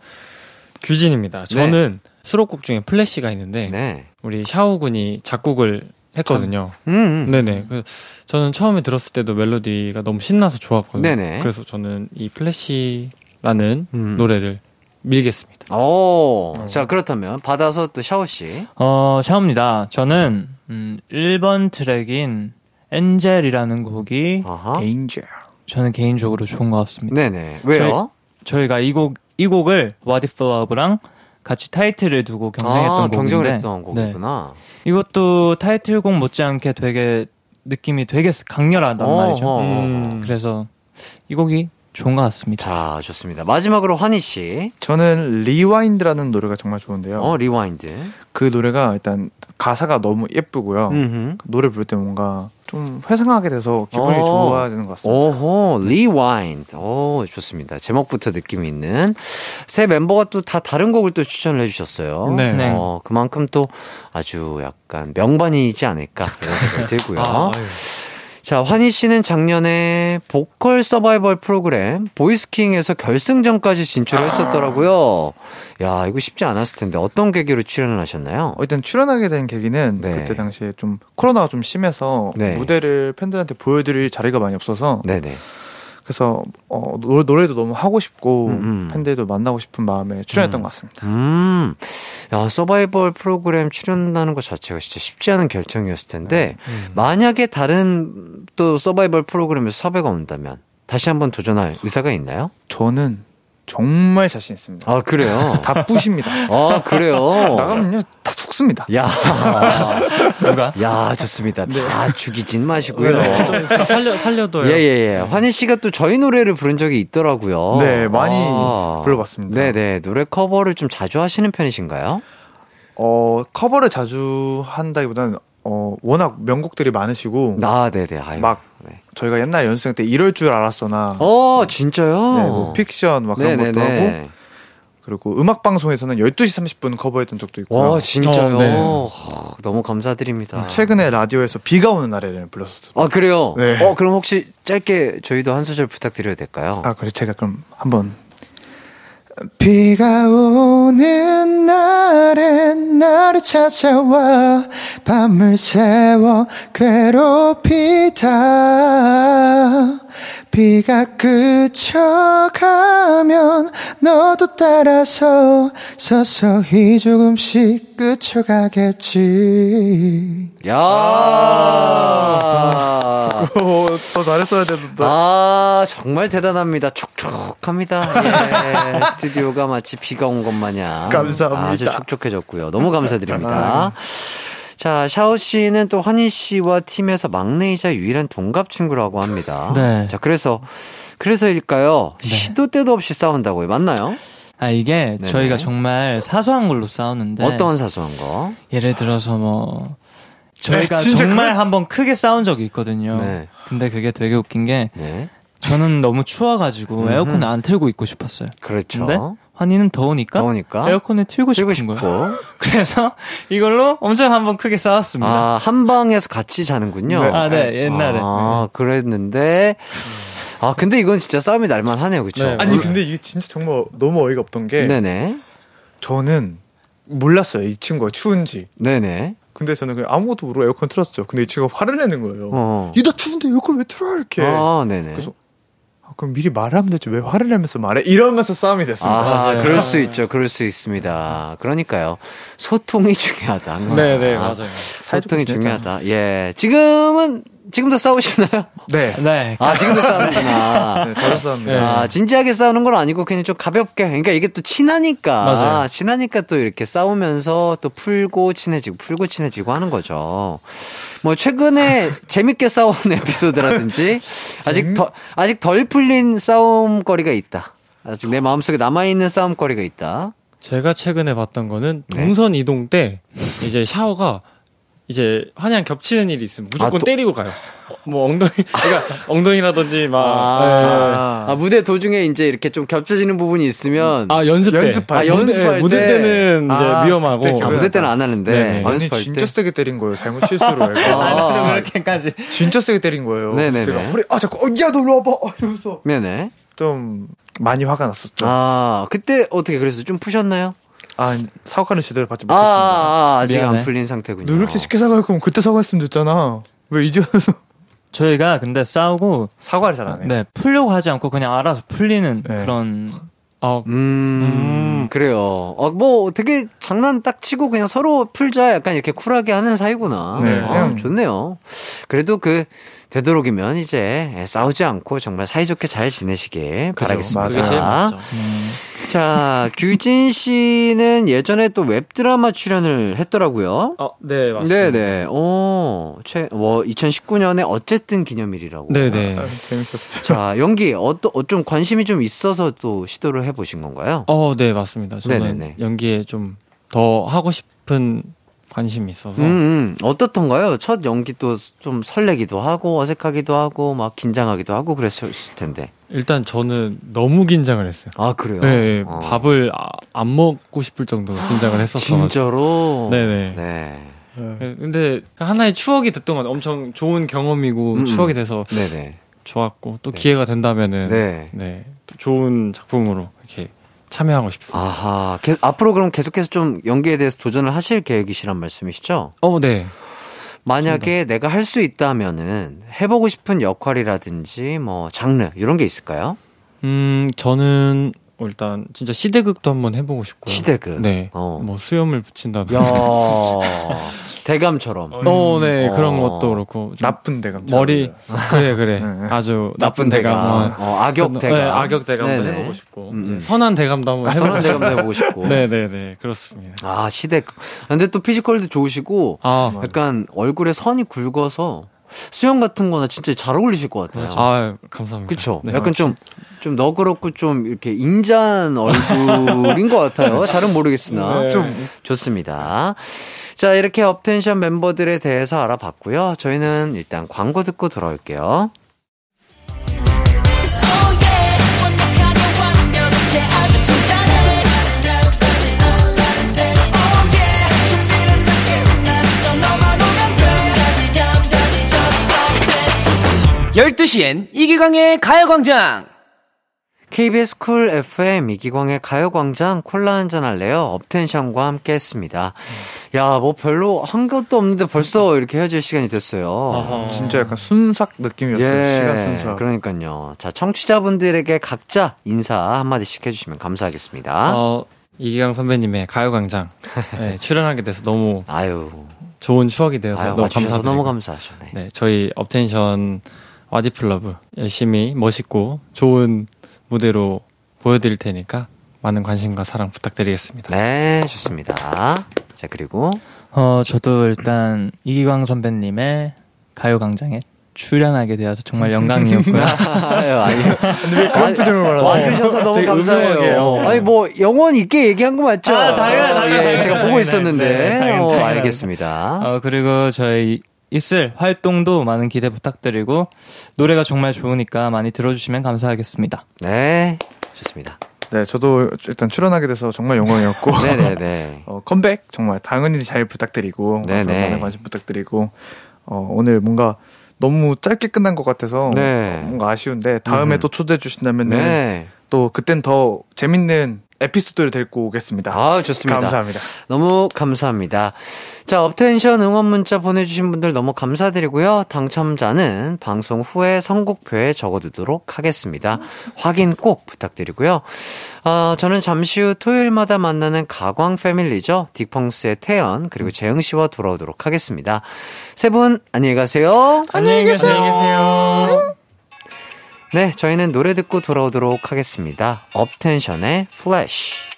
규진입니다. 저는 수록곡 중에 플래시가 있는데, 네. 우리 샤오 군이 작곡을 했거든요. 음, 음. 네네. 그 저는 처음에 들었을 때도 멜로디가 너무 신나서 좋았거든요. 네네. 그래서 저는 이 플래시라는 음. 노래를 밀겠습니다. 오. 자, 그렇다면 받아서 또 샤오 씨. 어, 샤오입니다. 저는, 음, 1번 트랙인 Angel이라는 곡이 아하. Angel. 저는 개인적으로 좋은 것 같습니다. 네네. 왜요? 저희가 이 곡, 이 곡을 What If Love랑 같이 타이틀을 두고 경쟁했던 아, 곡인데 네. 곡이구나. 이것도 타이틀곡 못지않게 되게 느낌이 되게 강렬하단 어, 말이죠. 어, 어. 음. 그래서 이 곡이 좋은 것 같습니다. 자, 좋습니다. 마지막으로 환희 씨. 저는 Rewind라는 노래가 정말 좋은데요. 어, Rewind. 그 노래가 일단 가사가 너무 예쁘고요. 음흠. 노래 부를 때 뭔가 좀 회상하게 돼서 기분이 어. 좋아지는 것 같습니다. 오호, Rewind. 오, 좋습니다. 제목부터 느낌이 있는. 세 멤버가 또 다 다른 곡을 또 추천을 해주셨어요. 네. 네. 어, 그만큼 또 아주 약간 명반이지 않을까 이런 생각이 들고요. 아. 자, 환희 씨는 작년에 보컬 서바이벌 프로그램 보이스킹에서 결승전까지 진출을 했었더라고요. 야, 이거 쉽지 않았을 텐데 어떤 계기로 출연을 하셨나요? 어, 일단 출연하게 된 계기는 네. 그때 당시에 좀 코로나가 좀 심해서 네. 무대를 팬들한테 보여드릴 자리가 많이 없어서 네네. 그래서 어, 노래, 노래 도 너무 하고 싶고 음, 음. 팬들도 만나고 싶은 마음에 출연했던 음. 것 같습니다. 음, 야, 서바이벌 프로그램 출연하는 것 자체가 진짜 쉽지 않은 결정이었을 텐데, 음. 만약에 다른 또 서바이벌 프로그램에서 섭외가 온다면, 다시 한번 도전할 의사가 있나요? 저는 정말 자신 있습니다. 아, 그래요? 다 부십니다. 아, 그래요? 나가면요 다 죽습니다. 야, 누가? 야, 좋습니다. 다 죽이진 마시고요. 살려 살려둬요. 예, 예, 예. 환희 씨가 또 저희 노래를 부른 적이 있더라고요. 네, 많이 아. 불러봤습니다. 네네. 노래 커버를 좀 자주 하시는 편이신가요? 어 커버를 자주 한다기보다는 어 워낙 명곡들이 많으시고 아, 네네. 아유. 막 네. 저희가 옛날 연습생 때 이럴 줄 알았어나 어, 진짜요? 네, 뭐 픽션 막 그런 것도 하고 그리고 음악 방송에서는 12시 30분 커버했던 적도 있고요. 와, 진짜요? 어, 네. 허, 너무 감사드립니다. 최근에 라디오에서 비가 오는 날에를 불렀었어요. 아, 그래요? 네. 어, 그럼 혹시 짧게 저희도 한 소절 부탁드려도 될까요? 아, 그래 제가 그럼 한번 비가 오는 날엔 나를 찾아와 밤을 새워 괴롭히다 비가 그쳐가면 너도 따라서 서서히 조금씩 그쳐가겠지 야 어, 더 잘했어야 되는데 아, 정말 대단합니다. 촉촉합니다. 예, 스튜디오가 마치 비가 온 것 마냥. 감사합니다. 아주 촉촉해졌고요. 너무 감사드립니다. 자, 샤오 씨는 또 환희 씨와 팀에서 막내이자 유일한 동갑 친구라고 합니다. 네. 자, 그래서, 그래서일까요? 시도 때도 없이 싸운다고요. 맞나요? 아, 이게 네네. 저희가 정말 사소한 걸로 싸우는데. 어떤 사소한 거? 예를 들어서 뭐. 저희가 네, 정말 그건- 한번 크게 싸운 적이 있거든요. 네. 근데 그게 되게 웃긴 게 네. 저는 너무 추워가지고 음흠. 에어컨을 안 틀고 있고 싶었어요. 그렇죠. 환희는 더우니까, 더우니까 에어컨을 틀고 틀고 싶은 싶고. 거예요. 그래서 이걸로 엄청 한번 크게 싸웠습니다. 아, 한 방에서 같이 자는군요. 네. 아, 네, 옛날에. 아, 그랬는데. 아, 근데 이건 진짜 싸움이 날만 하네요. 그쵸? 네. 아니 근데 이게 진짜 정말 너무 어이가 없던 게 네네. 저는 몰랐어요 이 친구가 추운지 네네. 근데 저는 그냥 아무것도 모르고 에어컨 틀었죠 근데 이 친구가 화를 내는 거예요 어. 이나 추운데 에어컨 왜 틀어 이렇게 아, 네네. 그래서 아, 그럼 미리 말하면 되지 왜 화를 내면서 말해 이러면서 싸움이 됐습니다 아, 맞아요. 그럴 수 있죠. 그럴 수 있습니다. 그러니까요. 소통이 중요하다. 항상. 네 네 맞아요. 소통이 중요하다. 예. 지금은, 지금도 싸우시나요? 네, 네. 아, 지금도 싸우는구나. 네 저도 싸웁니다 아, 진지하게 싸우는 건 아니고 그냥 좀 가볍게. 그러니까 이게 또 친하니까. 맞아요. 친하니까 또 이렇게 싸우면서 또 풀고 친해지고 풀고 친해지고 하는 거죠. 뭐 최근에 재밌게 싸운 에피소드라든지 아직 더 아직 덜 풀린 싸움거리가 있다. 아직 내 마음속에 남아 있는 싸움거리가 있다. 제가 최근에 봤던 거는 네. 동선 이동 때 이제 샤워가 이제 환양 겹치는 일이 있으면 무조건 아, 또- 때리고 가요. 어, 뭐 엉덩이, 그러니까 엉덩이라든지 막. 아, 아, 무대 도중에 이제 이렇게 좀 겹쳐지는 부분이 있으면 아, 연습 때. 연습할 아, 때. 연습할 무대, 무대 때. 이제 아, 위험하고. 그때 아, 무대 때는 안 하는데 네네. 아니 연습할 진짜 때 세게 때린 거예요 잘못 실수로 아, 그렇게까지. 진짜 세게 때린 거예요 네네네. 제가 허리 아 자꾸 야너 일로 와봐 이러면서 네네. 좀 많이 화가 났었죠 아, 아, 그때 어떻게 그래서 좀 푸셨나요? 사과는 제대로 받지 아, 못했습니다 아, 아, 아직 안 미안해. 풀린 상태군요. 너 이렇게 쉽게 사과할 거면 그때 사과했으면 됐잖아 왜 이제 와서 저희가 근데 싸우고, 사과를 잘 안 해. 네, 풀려고 하지 않고 그냥 알아서 풀리는 네. 그런, 어, 음, 그래요. 어, 뭐 되게 장난 딱 치고 그냥 서로 풀자 약간 이렇게 쿨하게 하는 사이구나. 네, 아, 좋네요. 그래도 그 되도록이면 이제 싸우지 않고 정말 사이좋게 잘 지내시길 바라겠습니다. 그게 제일 맞죠. 자, 규진 씨는 예전에 또 웹드라마 출연을 했더라고요. 어, 네, 맞습니다. 네네. 오, 최, 뭐, 2019년에 어쨌든 기념일이라고. 네네. 아, 재밌었어요. 자, 연기, 어떤, 어, 좀 관심이 좀 있어서 또 시도를 해보신 건가요? 어, 네, 맞습니다. 저는 네네네. 연기에 좀 더 하고 싶은 관심이 있어서. 음, 음, 어떻던가요? 첫 연기도 좀 설레기도 하고, 어색하기도 하고, 막 긴장하기도 하고 그랬을 텐데. 일단 저는 너무 긴장을 했어요. 아, 그래요? 네, 어. 밥을 아- 안 먹고 싶을 정도로 긴장을 했었어요. 진짜로? 네네. 네. 네, 근데 하나의 추억이 됐던 건 엄청 좋은 경험이고 음. 추억이 돼서 네네. 좋았고 또 네. 기회가 된다면은 네. 네, 또 좋은 작품으로 이렇게 참여하고 싶습니다. 아하. 계- 앞으로 그럼 계속해서 좀 연기에 대해서 도전을 하실 계획이시란 말씀이시죠? 어, 네. 만약에 내가 할 수 있다면은 해보고 싶은 역할이라든지 뭐 장르 이런 게 있을까요? 음, 저는 어, 일단 진짜 시대극도 한번 해보고 싶고요. 시대극. 네. 어. 뭐 수염을 붙인다든지. 야 대감처럼. 어, 네. 그런 어. 것도 그렇고. 좀 나쁜 대감. 머리. 그래, 그래. 네. 아주 나쁜 나쁜 대감. 대감. 어, 악역 네, 대감. 악역 대감도 네네. 해보고 싶고. 음, 음. 선한 대감도 한번 아, 해보고 선한 싶고. 대감도 해보고 싶고. 네네네. 그렇습니다. 아 시대극. 근데 또 physical도 좋으시고 아, 약간 얼굴에 선이 굵어서 수염 같은 거나 진짜 잘 어울리실 것 같아요. 아, 감사합니다. 그쵸? 네. 약간 좀, 좀 너그럽고 좀 이렇게 인자한 얼굴인 것 같아요. 잘은 모르겠으나. 네. 좀 좋습니다. 자, 이렇게 업텐션 멤버들에 대해서 알아봤고요. 저희는 일단 광고 듣고 돌아올게요. 12시엔 이기광의 가요광장! KBS 쿨 FM 이기광의 가요광장 콜라 한잔 할래요? 업텐션과 함께 했습니다. 야, 뭐 별로 한 것도 없는데 벌써 이렇게 헤어질 시간이 됐어요. 어허. 진짜 약간 순삭 느낌이었어요. 시간 순삭. 예, 그러니까요. 자, 청취자분들에게 각자 인사 한마디씩 해주시면 감사하겠습니다. 어, 이기광 선배님의 가요광장 네, 출연하게 돼서 너무 아유, 좋은 추억이 되어서 아유, 너무 감사드리고 너무 감사하죠. 네. 네, 저희 업텐션 What If Love 열심히 멋있고 좋은 무대로 보여드릴 테니까 많은 관심과 사랑 부탁드리겠습니다. 네, 좋습니다. 자, 그리고 어, 저도 일단 이기광 선배님의 가요광장에 출연하게 되어서 정말 영광이었고요. 아유, 아니. 그런 표정을 와주셔서 너무 감사해요. 아니, 뭐, 영혼 있게 얘기한 거 맞죠? 아, 당연히, 어, 당연히, 예, 제가 보고 있었는데. 네, 당연히, 어, 당연히. 알겠습니다. 어, 그리고 저희 있을 활동도 많은 기대 부탁드리고 노래가 정말 좋으니까 많이 들어주시면 감사하겠습니다. 네, 좋습니다. 네, 저도 일단 출연하게 돼서 정말 영광이었고. 네네네. 어, 컴백 정말 당연히 잘 부탁드리고 네네. 앞으로 많은 관심 부탁드리고 어, 오늘 뭔가 너무 짧게 끝난 것 같아서 네. 뭔가 아쉬운데 다음에 음. 또 초대해 주신다면 은 네. 또 그땐 더 재밌는 에피소드를 데리고 오겠습니다. 아, 좋습니다. 감사합니다. 너무 감사합니다. 자, 업텐션 응원 문자 보내주신 분들 너무 감사드리고요. 당첨자는 방송 후에 선곡표에 적어두도록 하겠습니다. 확인 꼭 부탁드리고요. 아, 저는 잠시 후 토요일마다 만나는 가광 패밀리죠. 딕펑스의 태현, 그리고 재흥 씨와 돌아오도록 하겠습니다. 세 분, 안녕히 가세요. 안녕히 계세요. 네, 저희는 노래 듣고 돌아오도록 하겠습니다. 업텐션의 플래시.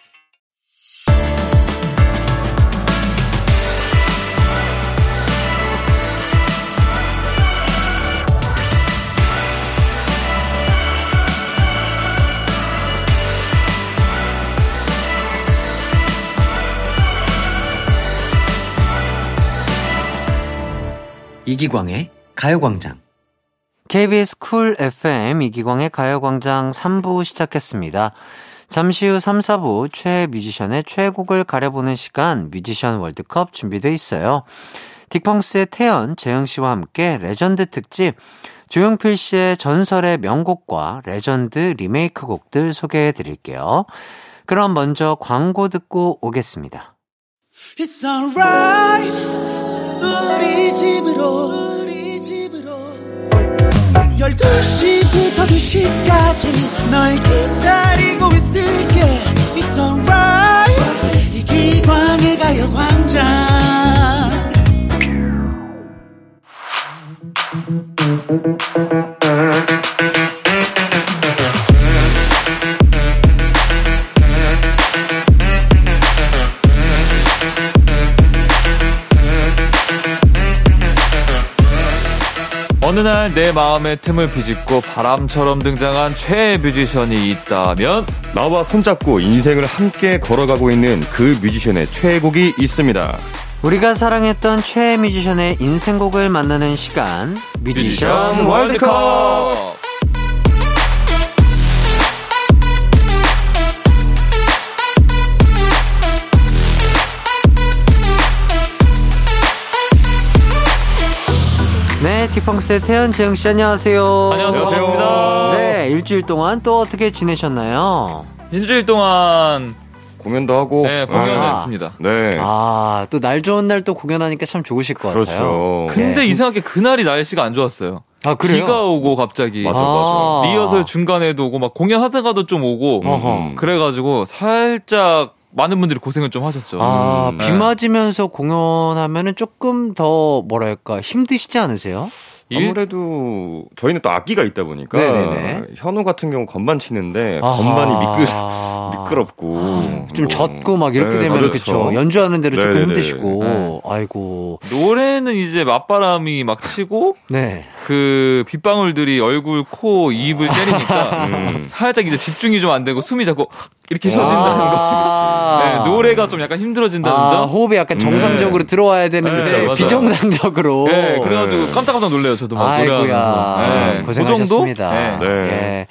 이기광의 가요광장. KBS 쿨 FM 이기광의 가요광장 3부 시작했습니다. 잠시 후 3, 4부 최애 뮤지션의 최애곡을 가려보는 시간 뮤지션 월드컵 준비돼 있어요. 딕펑스의 태현, 재흥씨와 함께 레전드 특집 조용필 씨의 전설의 명곡과 레전드 리메이크 곡들 소개해 드릴게요. 그럼 먼저 광고 듣고 오겠습니다. 우리 집으로. 우리 집으로. 12시부터 2시까지 널 기다리고 있을게. It's alright. 이 기광의 가요광장 어느 날 내 마음의 틈을 비집고 바람처럼 등장한 최애 뮤지션이 있다면? 나와 손잡고 인생을 함께 걸어가고 있는 그 뮤지션의 최애곡이 있습니다. 우리가 사랑했던 최애 뮤지션의 인생곡을 만나는 시간 뮤지션 월드컵 네, 틱펑스의 태연 재영 씨 안녕하세요. 안녕하세요. 반갑습니다. 네, 일주일 동안 또 어떻게 지내셨나요? 일주일 동안 공연도 하고. 네, 공연을 아. 했습니다. 네. 아, 또 날 좋은 날 또 공연하니까 참 좋으실 것 같아요. 그렇죠. 근데 네. 이상하게 그날이 날씨가 안 좋았어요. 아, 그래요? 비가 오고 갑자기 맞아, 아. 맞아. 리허설 중간에도 오고 막 공연하다가도 좀 오고 어허. 그래가지고 살짝 많은 분들이 고생을 좀 하셨죠. 아, 음, 비 네. 맞으면서 공연하면은 조금 더 뭐랄까 힘드시지 않으세요? 일- 아무래도 저희는 또 악기가 있다 보니까 네네네. 현우 같은 경우 건반 치는데 아하. 건반이 미끄 미끄럽고 좀 뭐. 젖고 막 이렇게 네, 되면 그렇죠. 그쵸 연주하는 대로 조금 네네네. 힘드시고 네. 아이고 노래는 이제 맞바람이 막 치고 네 그 빗방울들이 얼굴, 코, 입을 때리니까 음. 살짝 이제 집중이 좀 안 되고 숨이 자꾸 이렇게 쉬어진다는 아. 거지. 네, 노래가 좀 약간 힘들어진다는 아, 점. 호흡이 약간 정상적으로 들어와야 되는데 네. 비정상적으로 네, 그래가지고 깜짝깜짝 놀래요. 저도 막 노래하면서. 네, 고생하셨습니다. 그 정도? 네. 네. 예.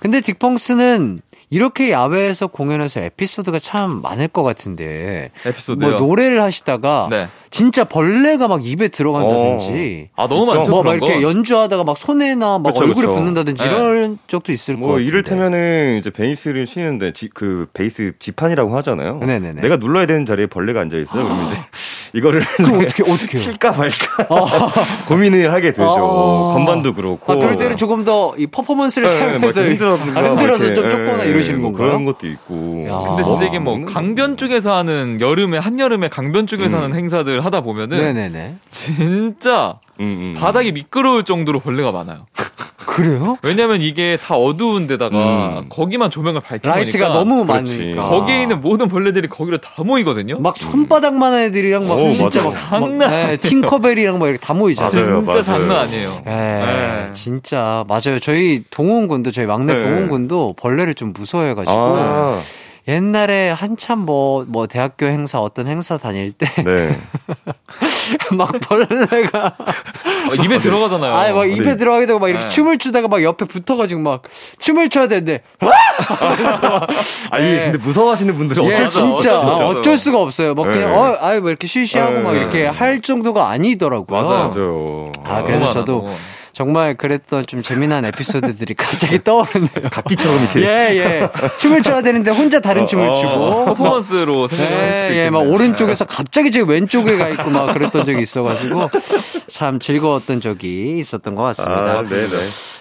근데 딕펑스는 이렇게 야외에서 공연해서 에피소드가 참 많을 것 같은데 에피소드요. 뭐 노래를 하시다가 네. 진짜 벌레가 막 입에 들어간다든지 아 너무 많죠. 뭐 막 이렇게 거. 연주하다가 막 손에나 막 그쵸, 얼굴에 그쵸. 붙는다든지 네. 이런 적도 있을 것 뭐. 이를테면은 이제 베이스를 치는데 지- 그 베이스 지판이라고 하잖아요. 네네네. 내가 눌러야 되는 자리에 벌레가 앉아 있어요. 그러면 이제 이거를 그럼 어떻게 어떻게? 칠까 말까 고민을 하게 되죠. 아. 건반도 그렇고. 아, 그럴 때는 조금 더 이 퍼포먼스를 네, 막 사용해서 힘들어서 아, 힘들어서 이렇게, 좀 쫓거나 예, 이러시는 뭐 건가요? 그런 것도 있고. 야. 근데 진짜 이게 뭐 먹는 강변 쪽에서 하는 여름에 한 여름에 강변 쪽에서 음. 하는 행사들 하다 보면은 네네네. 진짜 음, 음. 바닥이 미끄러울 정도로 벌레가 많아요. 그래요? 왜냐면 이게 다 어두운 데다가 음. 거기만 조명을 밝힌 라이트가 너무. 많으니까. 거기에 있는 모든 벌레들이 거기로 다 모이거든요. 막 손바닥만한 애들이랑 막 오, 진짜 맞아. 막, 장난 막, 네, 팅커벨이랑 막 이렇게 다 모이잖아요. 맞아요, 진짜 맞아요. 장난 아니에요. 예, 네. 진짜 맞아요. 저희 동원군도 저희 막내 네. 동원군도 벌레를 좀 무서워해가지고 아, 옛날에 한참 뭐 뭐 대학교 행사 어떤 행사 다닐 때 막 네. 벌레가 어, 입에 들어가잖아요. 아니 막 입에 어디? 들어가게 되고 막 이렇게 네. 춤을 추다가 막 옆에 붙어가지고 막 춤을 춰야 되는데 아니, 네. 근데 무서워하시는 분들은 예, 어쩔 수 진짜 없죠. 어, 어쩔 수가 없어요. 막 그냥 네. 어 아이 뭐 이렇게 쉬쉬하고 막 네. 이렇게 할 정도가 아니더라고요. 맞아요. 맞아요. 아, 그래서 너무 저도 많아, 정말 그랬던 좀 재미난 에피소드들이 갑자기 떠오르네요. 각기처럼 이렇게. 예, 예. 춤을 춰야 되는데 혼자 다른 춤을 어, 추고. 퍼포먼스로 생각을 할 수도 네, 있겠네요. 예, 막 오른쪽에서 갑자기 제 왼쪽에 가 있고 막 그랬던 적이 있어가지고 참 즐거웠던 적이 있었던 것 같습니다. 아, 네네.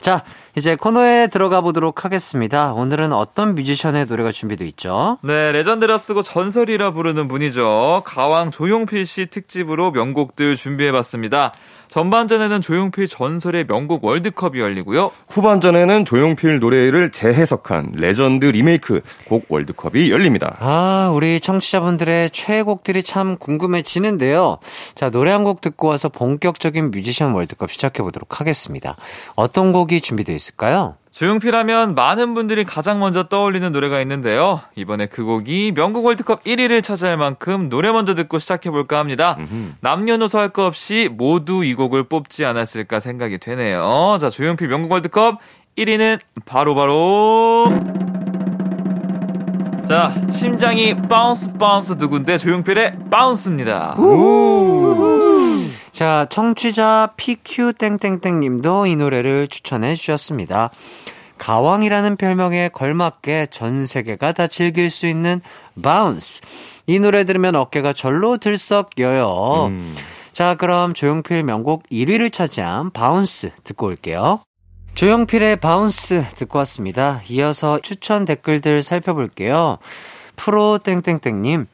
자, 이제 코너에 들어가 보도록 하겠습니다. 오늘은 어떤 뮤지션의 노래가 준비되어 있죠? 네, 레전드라 쓰고 전설이라 부르는 분이죠. 가왕 조용필 씨 특집으로 명곡들 준비해봤습니다. 전반전에는 조용필 전설의 명곡 월드컵이 열리고요. 후반전에는 조용필 노래를 재해석한 레전드 리메이크 곡 월드컵이 열립니다. 아, 우리 청취자분들의 최애곡들이 참 궁금해지는데요. 자, 노래 한 곡 듣고 와서 본격적인 뮤지션 월드컵 시작해 보도록 하겠습니다. 어떤 곡이 준비되어 있을까요? 조용필 하면 많은 분들이 가장 먼저 떠올리는 노래가 있는데요. 이번에 그 곡이 명곡 월드컵 1위를 차지한 만큼 노래 먼저 듣고 시작해볼까 합니다. 남녀노소 할 거 없이 모두 이 곡을 뽑지 않았을까 생각이 되네요. 자, 조용필 명곡 월드컵 1위는 바로바로 자, 심장이 Bounce Bounce 두근대 조용필의 Bounce입니다. 자, 청취자 PQ땡땡땡님도 이 노래를 추천해 주셨습니다. 가왕이라는 별명에 걸맞게 전 세계가 다 즐길 수 있는 Bounce. 이 노래 들으면 어깨가 절로 들썩여요. 자, 그럼 조용필 명곡 1위를 차지한 Bounce 듣고 올게요. 조용필의 Bounce 듣고 왔습니다. 이어서 추천 댓글들 살펴볼게요. 프로 땡땡땡님,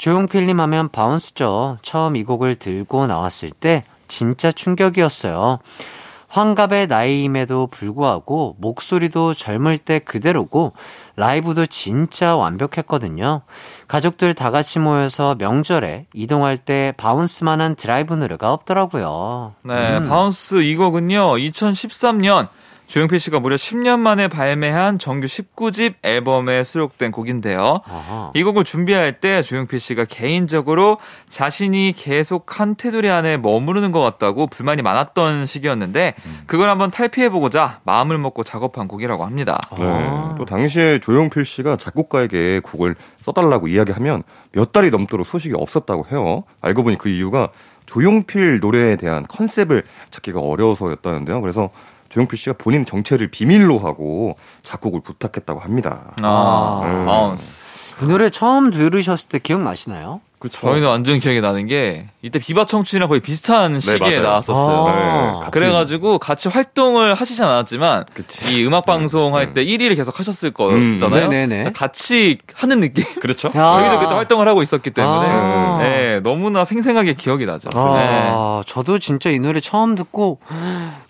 조용필님 하면 Bounce죠. 처음 이 곡을 들고 나왔을 때 진짜 충격이었어요. 환갑의 나이임에도 불구하고 목소리도 젊을 때 그대로고 라이브도 진짜 완벽했거든요. 가족들 다 같이 모여서 명절에 이동할 때 Bounce만한 드라이브 노래가 없더라고요. 네, 음. Bounce 이 곡은요, 2013년 조용필 씨가 무려 10년 만에 발매한 정규 19집 앨범에 수록된 곡인데요. 아하. 이 곡을 준비할 때 조용필 씨가 개인적으로 자신이 계속 한 테두리 안에 머무르는 것 같다고 불만이 많았던 시기였는데 그걸 한번 탈피해보고자 마음을 먹고 작업한 곡이라고 합니다. 아. 네. 또 당시에 조용필 씨가 작곡가에게 곡을 써달라고 이야기하면 몇 달이 넘도록 소식이 없었다고 해요. 알고 보니 그 이유가 조용필 노래에 대한 컨셉을 찾기가 어려워서였다는데요. 그래서 조용필 씨가 본인 정체를 비밀로 하고 작곡을 부탁했다고 합니다. 아, 음. Bounce. 이 노래 처음 들으셨을 때 기억나시나요? 그쵸. 저희는 완전 기억이 나는 게 이때 비바 청춘이랑 거의 비슷한 시기에 맞아요. 나왔었어요. 아. 네, 그래가지고 같이 활동을 하시진 않았지만 그치. 이 음악 방송 할때 1위를 계속 하셨을 거잖아요. 음. 네네네. 같이 하는 느낌. 그렇죠. 야. 저희도 그때 활동을 하고 있었기 때문에 아. 네, 너무나 생생하게 기억이 나죠. 네. 아, 저도 진짜 이 노래 처음 듣고,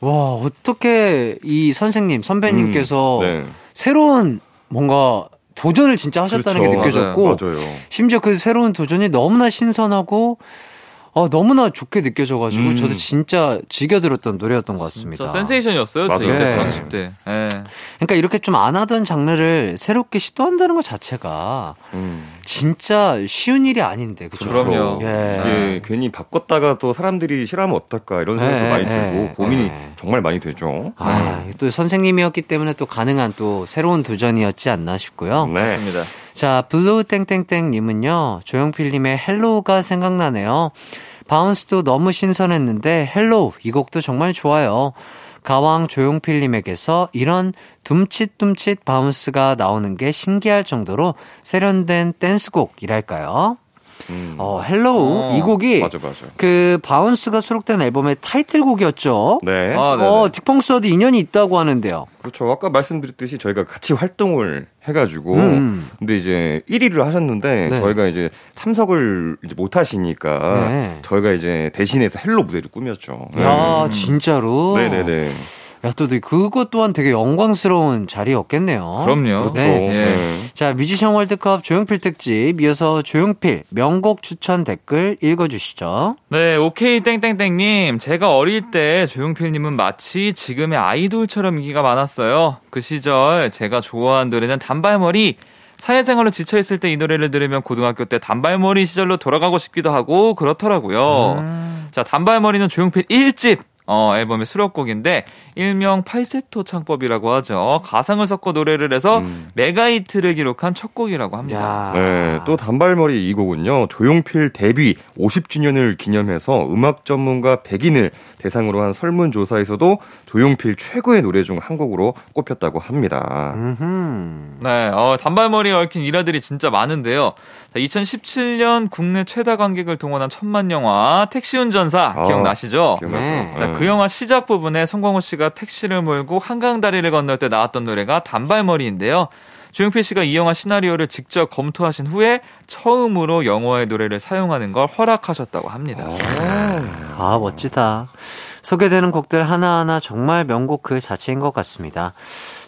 와, 어떻게 이 선생님, 선배님께서 음, 네. 새로운 뭔가 도전을 진짜 하셨다는 그렇죠. 게 느껴졌고, 맞아요. 심지어 그 새로운 도전이 너무나 신선하고, 어, 너무나 좋게 느껴져가지고, 음. 저도 진짜 즐겨 들었던 노래였던 것 같습니다. 진짜 센세이션이었어요. 맞아요. 네. 당시 때. 예. 그러니까 이렇게 좀 안 하던 장르를 새롭게 시도한다는 것 자체가 음. 진짜 쉬운 일이 아닌데, 그죠? 그럼요. 예. 이게 괜히 바꿨다가 또 사람들이 싫어하면 어떨까 이런 생각도 네, 많이 네, 들고 고민이 네. 정말 많이 되죠. 아, 또 선생님이었기 때문에 또 가능한 또 새로운 도전이었지 않나 싶고요. 네. 맞습니다. 자, 블루 땡땡땡 님은요, 조용필 님의 Hello가 생각나네요. Bounce도 너무 신선했는데, Hello, 이 곡도 정말 좋아요. 가왕 조용필님에게서 이런 둠칫둠칫 Bounce가 나오는 게 신기할 정도로 세련된 댄스곡이랄까요? 음. 어, Hello, 어, 이 곡이 맞아 맞아. 그 Bounce가 수록된 앨범의 타이틀곡이었죠. 네. 아. 어, 딕펑스와도 인연이 있다고 하는데요. 그렇죠. 아까 말씀드렸듯이 저희가 같이 활동을 해가지고 음. 근데 이제 1위를 하셨는데 네. 저희가 이제 참석을 이제 못 하시니까 네. 저희가 이제 대신해서 Hello 무대를 꾸몄죠. 네. 야, 진짜로? 네네네. 야, 또 그것 또한 되게 영광스러운 자리였겠네요. 그럼요. 그렇죠. 네. 네. 자, 뮤지션 월드컵 조용필 특집 이어서 조용필 명곡 추천 댓글 읽어주시죠. 네, 오케이 땡땡땡님. 제가 어릴 때 조용필님은 마치 지금의 아이돌처럼 인기가 많았어요. 그 시절 제가 좋아한 노래는 단발머리. 사회생활로 지쳐있을 때 이 노래를 들으면 고등학교 때 단발머리 시절로 돌아가고 싶기도 하고 그렇더라고요. 자, 단발머리는 조용필 1집. 어, 앨범의 수록곡인데 일명 팔세토 창법이라고 하죠. 가상을 섞어 노래를 해서 음. 메가히트를 기록한 첫 곡이라고 합니다. 야. 네, 또 단발머리 이 곡은요, 조용필 데뷔 50주년을 기념해서 음악 전문가 100인을 대상으로 한 설문조사에서도 조용필 최고의 노래 중 한 곡으로 꼽혔다고 합니다. 음흠. 네, 어, 단발머리에 얽힌 일화들이 진짜 많은데요. 자, 2017년 국내 최다 관객을 동원한 천만 영화 택시운전사 아, 기억나시죠? 기억나죠? 네. 자, 그 영화 시작 부분에 송광호 씨가 택시를 몰고 한강 다리를 건널 때 나왔던 노래가 단발머리인데요. 조용필 씨가 이 영화 시나리오를 직접 검토하신 후에 처음으로 영화의 노래를 사용하는 걸 허락하셨다고 합니다. 아, 멋지다. 소개되는 곡들 하나하나 정말 명곡 그 자체인 것 같습니다.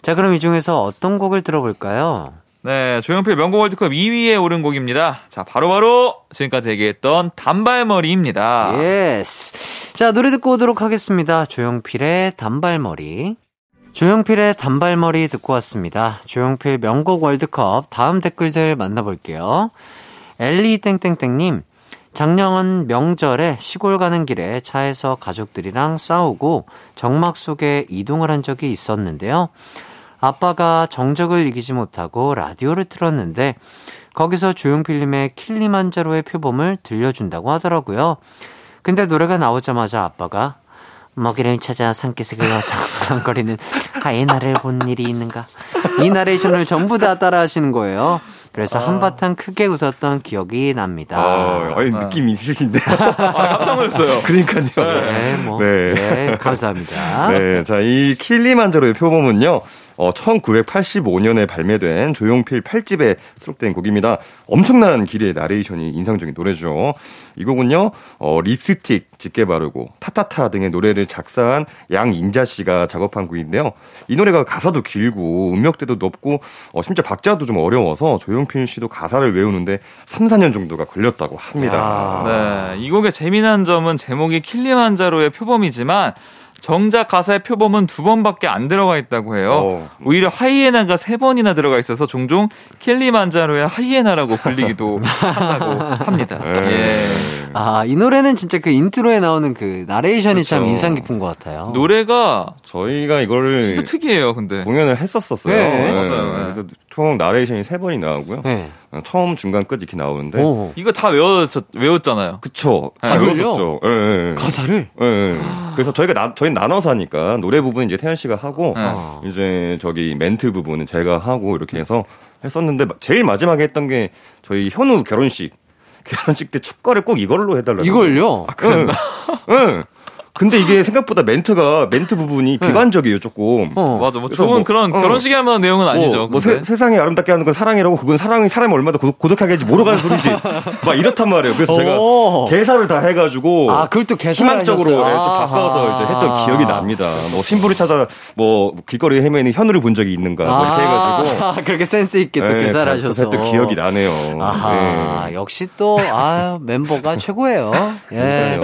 자, 그럼 이 중에서 어떤 곡을 들어볼까요? 네, 조용필 명곡 월드컵 2위에 오른 곡입니다. 자, 바로 바로 지금까지 얘기했던 단발머리입니다. Yes. 자, 노래 듣고 오도록 하겠습니다. 조용필의 단발머리. 조용필의 단발머리 듣고 왔습니다. 조용필 명곡 월드컵 다음 댓글들 만나볼게요. 엘리 땡땡땡님, 작년 명절에 시골 가는 길에 차에서 가족들이랑 싸우고 정막 속에 이동을 한 적이 있었는데요. 아빠가 정적을 이기지 못하고 라디오를 틀었는데 거기서 조용필님의 킬리만자로의 표범을 들려준다고 하더라고요. 근데 노래가 나오자마자 아빠가 먹이를 찾아 산기슭을 와서 거리는 하이나를 본 일이 있는가 이 나레이션을 전부 다 따라 하시는 거예요. 그래서 한바탕 크게 웃었던 기억이 납니다. 아, 아니, 느낌 있으신데. 아, 깜짝 놀랐어요. 그러니까요. 네, 뭐, 네. 네, 감사합니다. 네, 자, 이 킬리만자로의 표범은요, 어, 1985년에 발매된 조용필 8집에 수록된 곡입니다. 엄청난 길이의 나레이션이 인상적인 노래죠. 이 곡은요, 어, 립스틱 짙게 바르고 타타타 등의 노래를 작사한 양인자 씨가 작업한 곡인데요. 이 노래가 가사도 길고 음역대도 높고 어, 심지어 박자도 좀 어려워서 조용필 씨도 가사를 외우는데 3, 4년 정도가 걸렸다고 합니다. 네, 이 곡의 재미난 점은 제목이 킬리만자로의 표범이지만 정작 가사에 표범은 두 번밖에 안 들어가 있다고 해요. 어. 오히려 하이에나가 세 번이나 들어가 있어서 종종 킬리만자로의 하이에나라고 불리기도 한다고 합니다. 네. 예. 아, 이 노래는 진짜 그 인트로에 나오는 그 나레이션이 참 그렇죠. 인상 깊은 것 같아요. 노래가 저희가 이거를 진짜 특이해요, 근데. 공연을 했었었어요. 네. 맞아요. 그래서 총 나레이션이 세 번이 나오고요. 네. 어, 처음, 중간, 끝 이렇게 나오는데. 오. 이거 다 외워, 외웠잖아요. 그쵸. 다 이걸요? 외웠었죠. 예, 예, 예. 가사를? 예, 예. 그래서 저희가 나, 저희 나눠서 하니까 노래 부분 이제 태현 씨가 하고 네. 이제 저기 멘트 부분은 제가 하고 이렇게 해서 했었는데 제일 마지막에 했던 게 저희 현우 결혼식 결혼식 때 축가를 꼭 이걸로 해달라고. 이걸요? 아, 그랬나? 응. 근데 이게 생각보다 멘트가 멘트 부분이 비관적이에요 조금. 어. 맞아, 뭐 좋은 뭐, 그런 어. 결혼식에 할 만한 내용은 아니죠. 뭐, 뭐 근데. 세, 상에 아름답게 하는 건 사랑이라고 그건 사랑이 사람이 얼마나 고독, 고독하게 할지 모르고 하는 소리지. 막 이렇단 말이에요. 그래서 제가 오. 개사를 다 해가지고 아, 그걸 또 개사를 희망적으로 예, 좀. 바꿔서 이제 했던. 기억이 납니다. 뭐 신부를 찾아 뭐 길거리에 헤매는 현우를 본 적이 있는가 뭐 이렇게 해가지고 아, 그렇게 센스 있게 또 예, 계산을 그래서 하셔서. 했던 기억이 나네요. 아하, 예. 역시 또, 아, 멤버가 최고예요. 예. 예.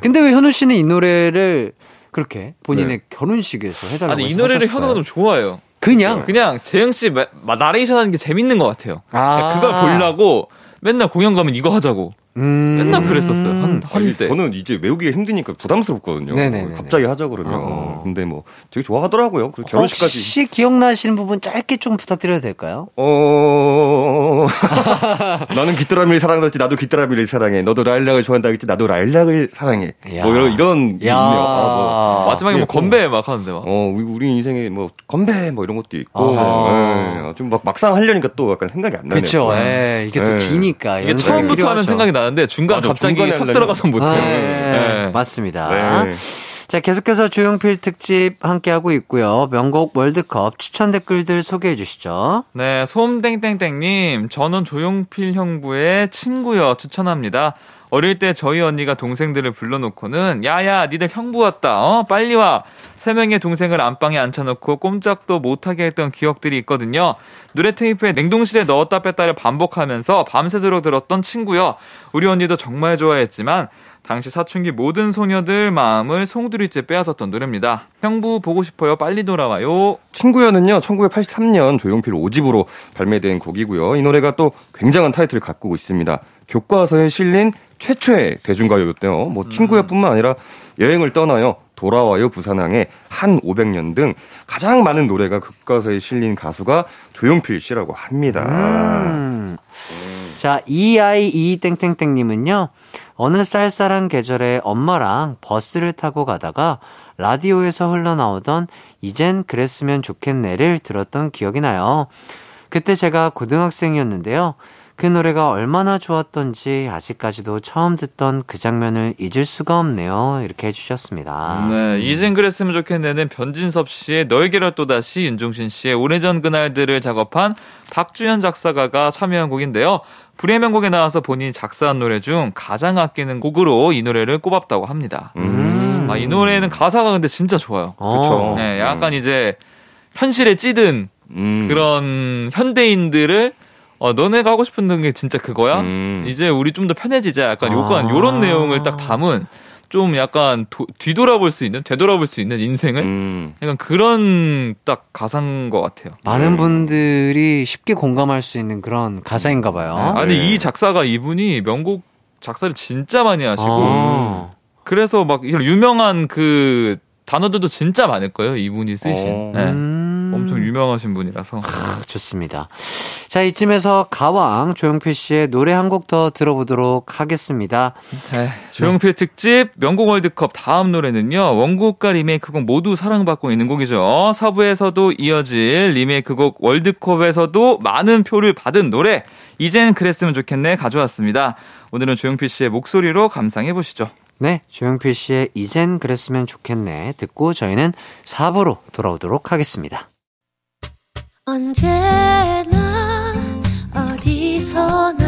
근데 왜 현우 씨는 이 노래 를 그렇게 본인의 결혼식에서 해달라고 아니, 이 노래를 하셨을까요? 현우가 좀 좋아해요. 그냥? 그냥 재영 씨 마- 마- 나레이션 하는 게 재밌는 것 같아요. 아. 그걸 보려고 맨날 공연 가면 이거 하자고. 음. 맨날 그랬었어요. 한, 아니, 한때. 저는 이제 외우기가 힘드니까 부담스럽거든요. 네네네네. 갑자기 하자 그러면. 어. 근데 뭐 되게 좋아하더라고요. 그리고 결혼식까지. 혹시 기억나시는 부분 짧게 좀 부탁드려도 될까요? 어, 나는 귀뚜라미를 사랑하지 나도 귀뚜라미를 사랑해. 너도 라일락을 좋아한다 했지 나도 라일락을 사랑해. 야. 뭐 이런 이런 게 야. 있네요. 아, 뭐. 마지막에 뭐 예, 건배 막 하는데 막. 어, 우리, 우리 인생에 뭐 건배 뭐 이런 것도 있고. 아하. 예, 좀막 막상 하려니까 또 약간 생각이 안 나네요. 그쵸. 예, 이게 또 예. 네. 기니까. 이게 처음부터 하면. 생각이 나 는데 중간 맞아, 갑자기 중간에 확 하려면- 들어가서 못해요. 아, 예, 네. 맞습니다. 네. 자, 계속해서 조용필 특집 함께하고 있고요. 명곡 월드컵 추천 댓글들 소개해 주시죠. 네, 솜땡땡땡님, 저는 조용필 형부의 친구여 추천합니다. 어릴 때 저희 언니가 동생들을 불러놓고는 야야 니들 형부 왔다 어 빨리 와 세 명의 동생을 안방에 앉혀놓고 꼼짝도 못하게 했던 기억들이 있거든요 노래 테이프에 냉동실에 넣었다 뺐다를 반복하면서 밤새도록 들었던 친구여 우리 언니도 정말 좋아했지만 당시 사춘기 모든 소녀들 마음을 송두리째 빼앗았던 노래입니다 형부 보고 싶어요 빨리 돌아와요 친구야는요, 1983년 조용필 5집으로 발매된 곡이고요. 이 노래가 또 굉장한 타이틀을 갖고 있습니다. 교과서에 실린 최초의 대중가요였대요. 뭐 친구야뿐만 아니라 여행을 떠나요. 돌아와요 부산항에 한 500년 등 가장 많은 노래가 교과서에 실린 가수가 조용필 씨라고 합니다. 음. 자, EIE 땡땡땡 님은요, 어느 쌀쌀한 계절에 엄마랑 버스를 타고 가다가 라디오에서 흘러나오던 이젠 그랬으면 좋겠네를 들었던 기억이 나요. 그때 제가 고등학생이었는데요. 그 노래가 얼마나 좋았던지 아직까지도 처음 듣던 그 장면을 잊을 수가 없네요. 이렇게 해주셨습니다. 네, 이젠 그랬으면 좋겠네는 변진섭 씨의 너에게로 또다시 윤종신 씨의 오래전 그날들을 작업한 박주현 작사가가 참여한 곡인데요. 불의 명곡에 나와서 본인이 작사한 노래 중 가장 아끼는 곡으로 이 노래를 꼽았다고 합니다. 음. 아, 이 노래는 가사가 근데 진짜 좋아요. 어. 그쵸. 네, 약간 이제 현실에 찌든 음. 그런 현대인들을 어, 너네가 하고 싶은 게 진짜 그거야? 음. 이제 우리 좀 더 편해지자. 약간 아. 요건 요런 내용을 딱 담은 좀 약간 도- 뒤돌아볼 수 있는 되돌아볼 수 있는 인생을 음. 약간 그런 딱 가사인 것 같아요. 많은 분들이 쉽게 공감할 수 있는 그런 가사인가 봐요. 아니 네. 이 작사가 이분이 명곡 작사를 진짜 많이 하시고 아. 그래서 막 이런 유명한 그 단어들도 진짜 많을 거예요. 이분이 쓰신. 어. 네. 음. 엄청 유명하신 분이라서. 좋습니다. 자, 이쯤에서 가왕 조용필 씨의 노래 한 곡 더 들어보도록 하겠습니다. 네, 조용필 특집 명곡 월드컵 다음 노래는요. 원곡과 리메이크곡 모두 사랑받고 있는 곡이죠. 서부에서도 이어질 리메이크곡 월드컵에서도 많은 표를 받은 노래 이젠 그랬으면 좋겠네 가져왔습니다. 오늘은 조용필 씨의 목소리로 감상해 보시죠. 네, 조용필 씨의 이젠 그랬으면 좋겠네 듣고 저희는 4부로 돌아오도록 하겠습니다. 언제나 어디서나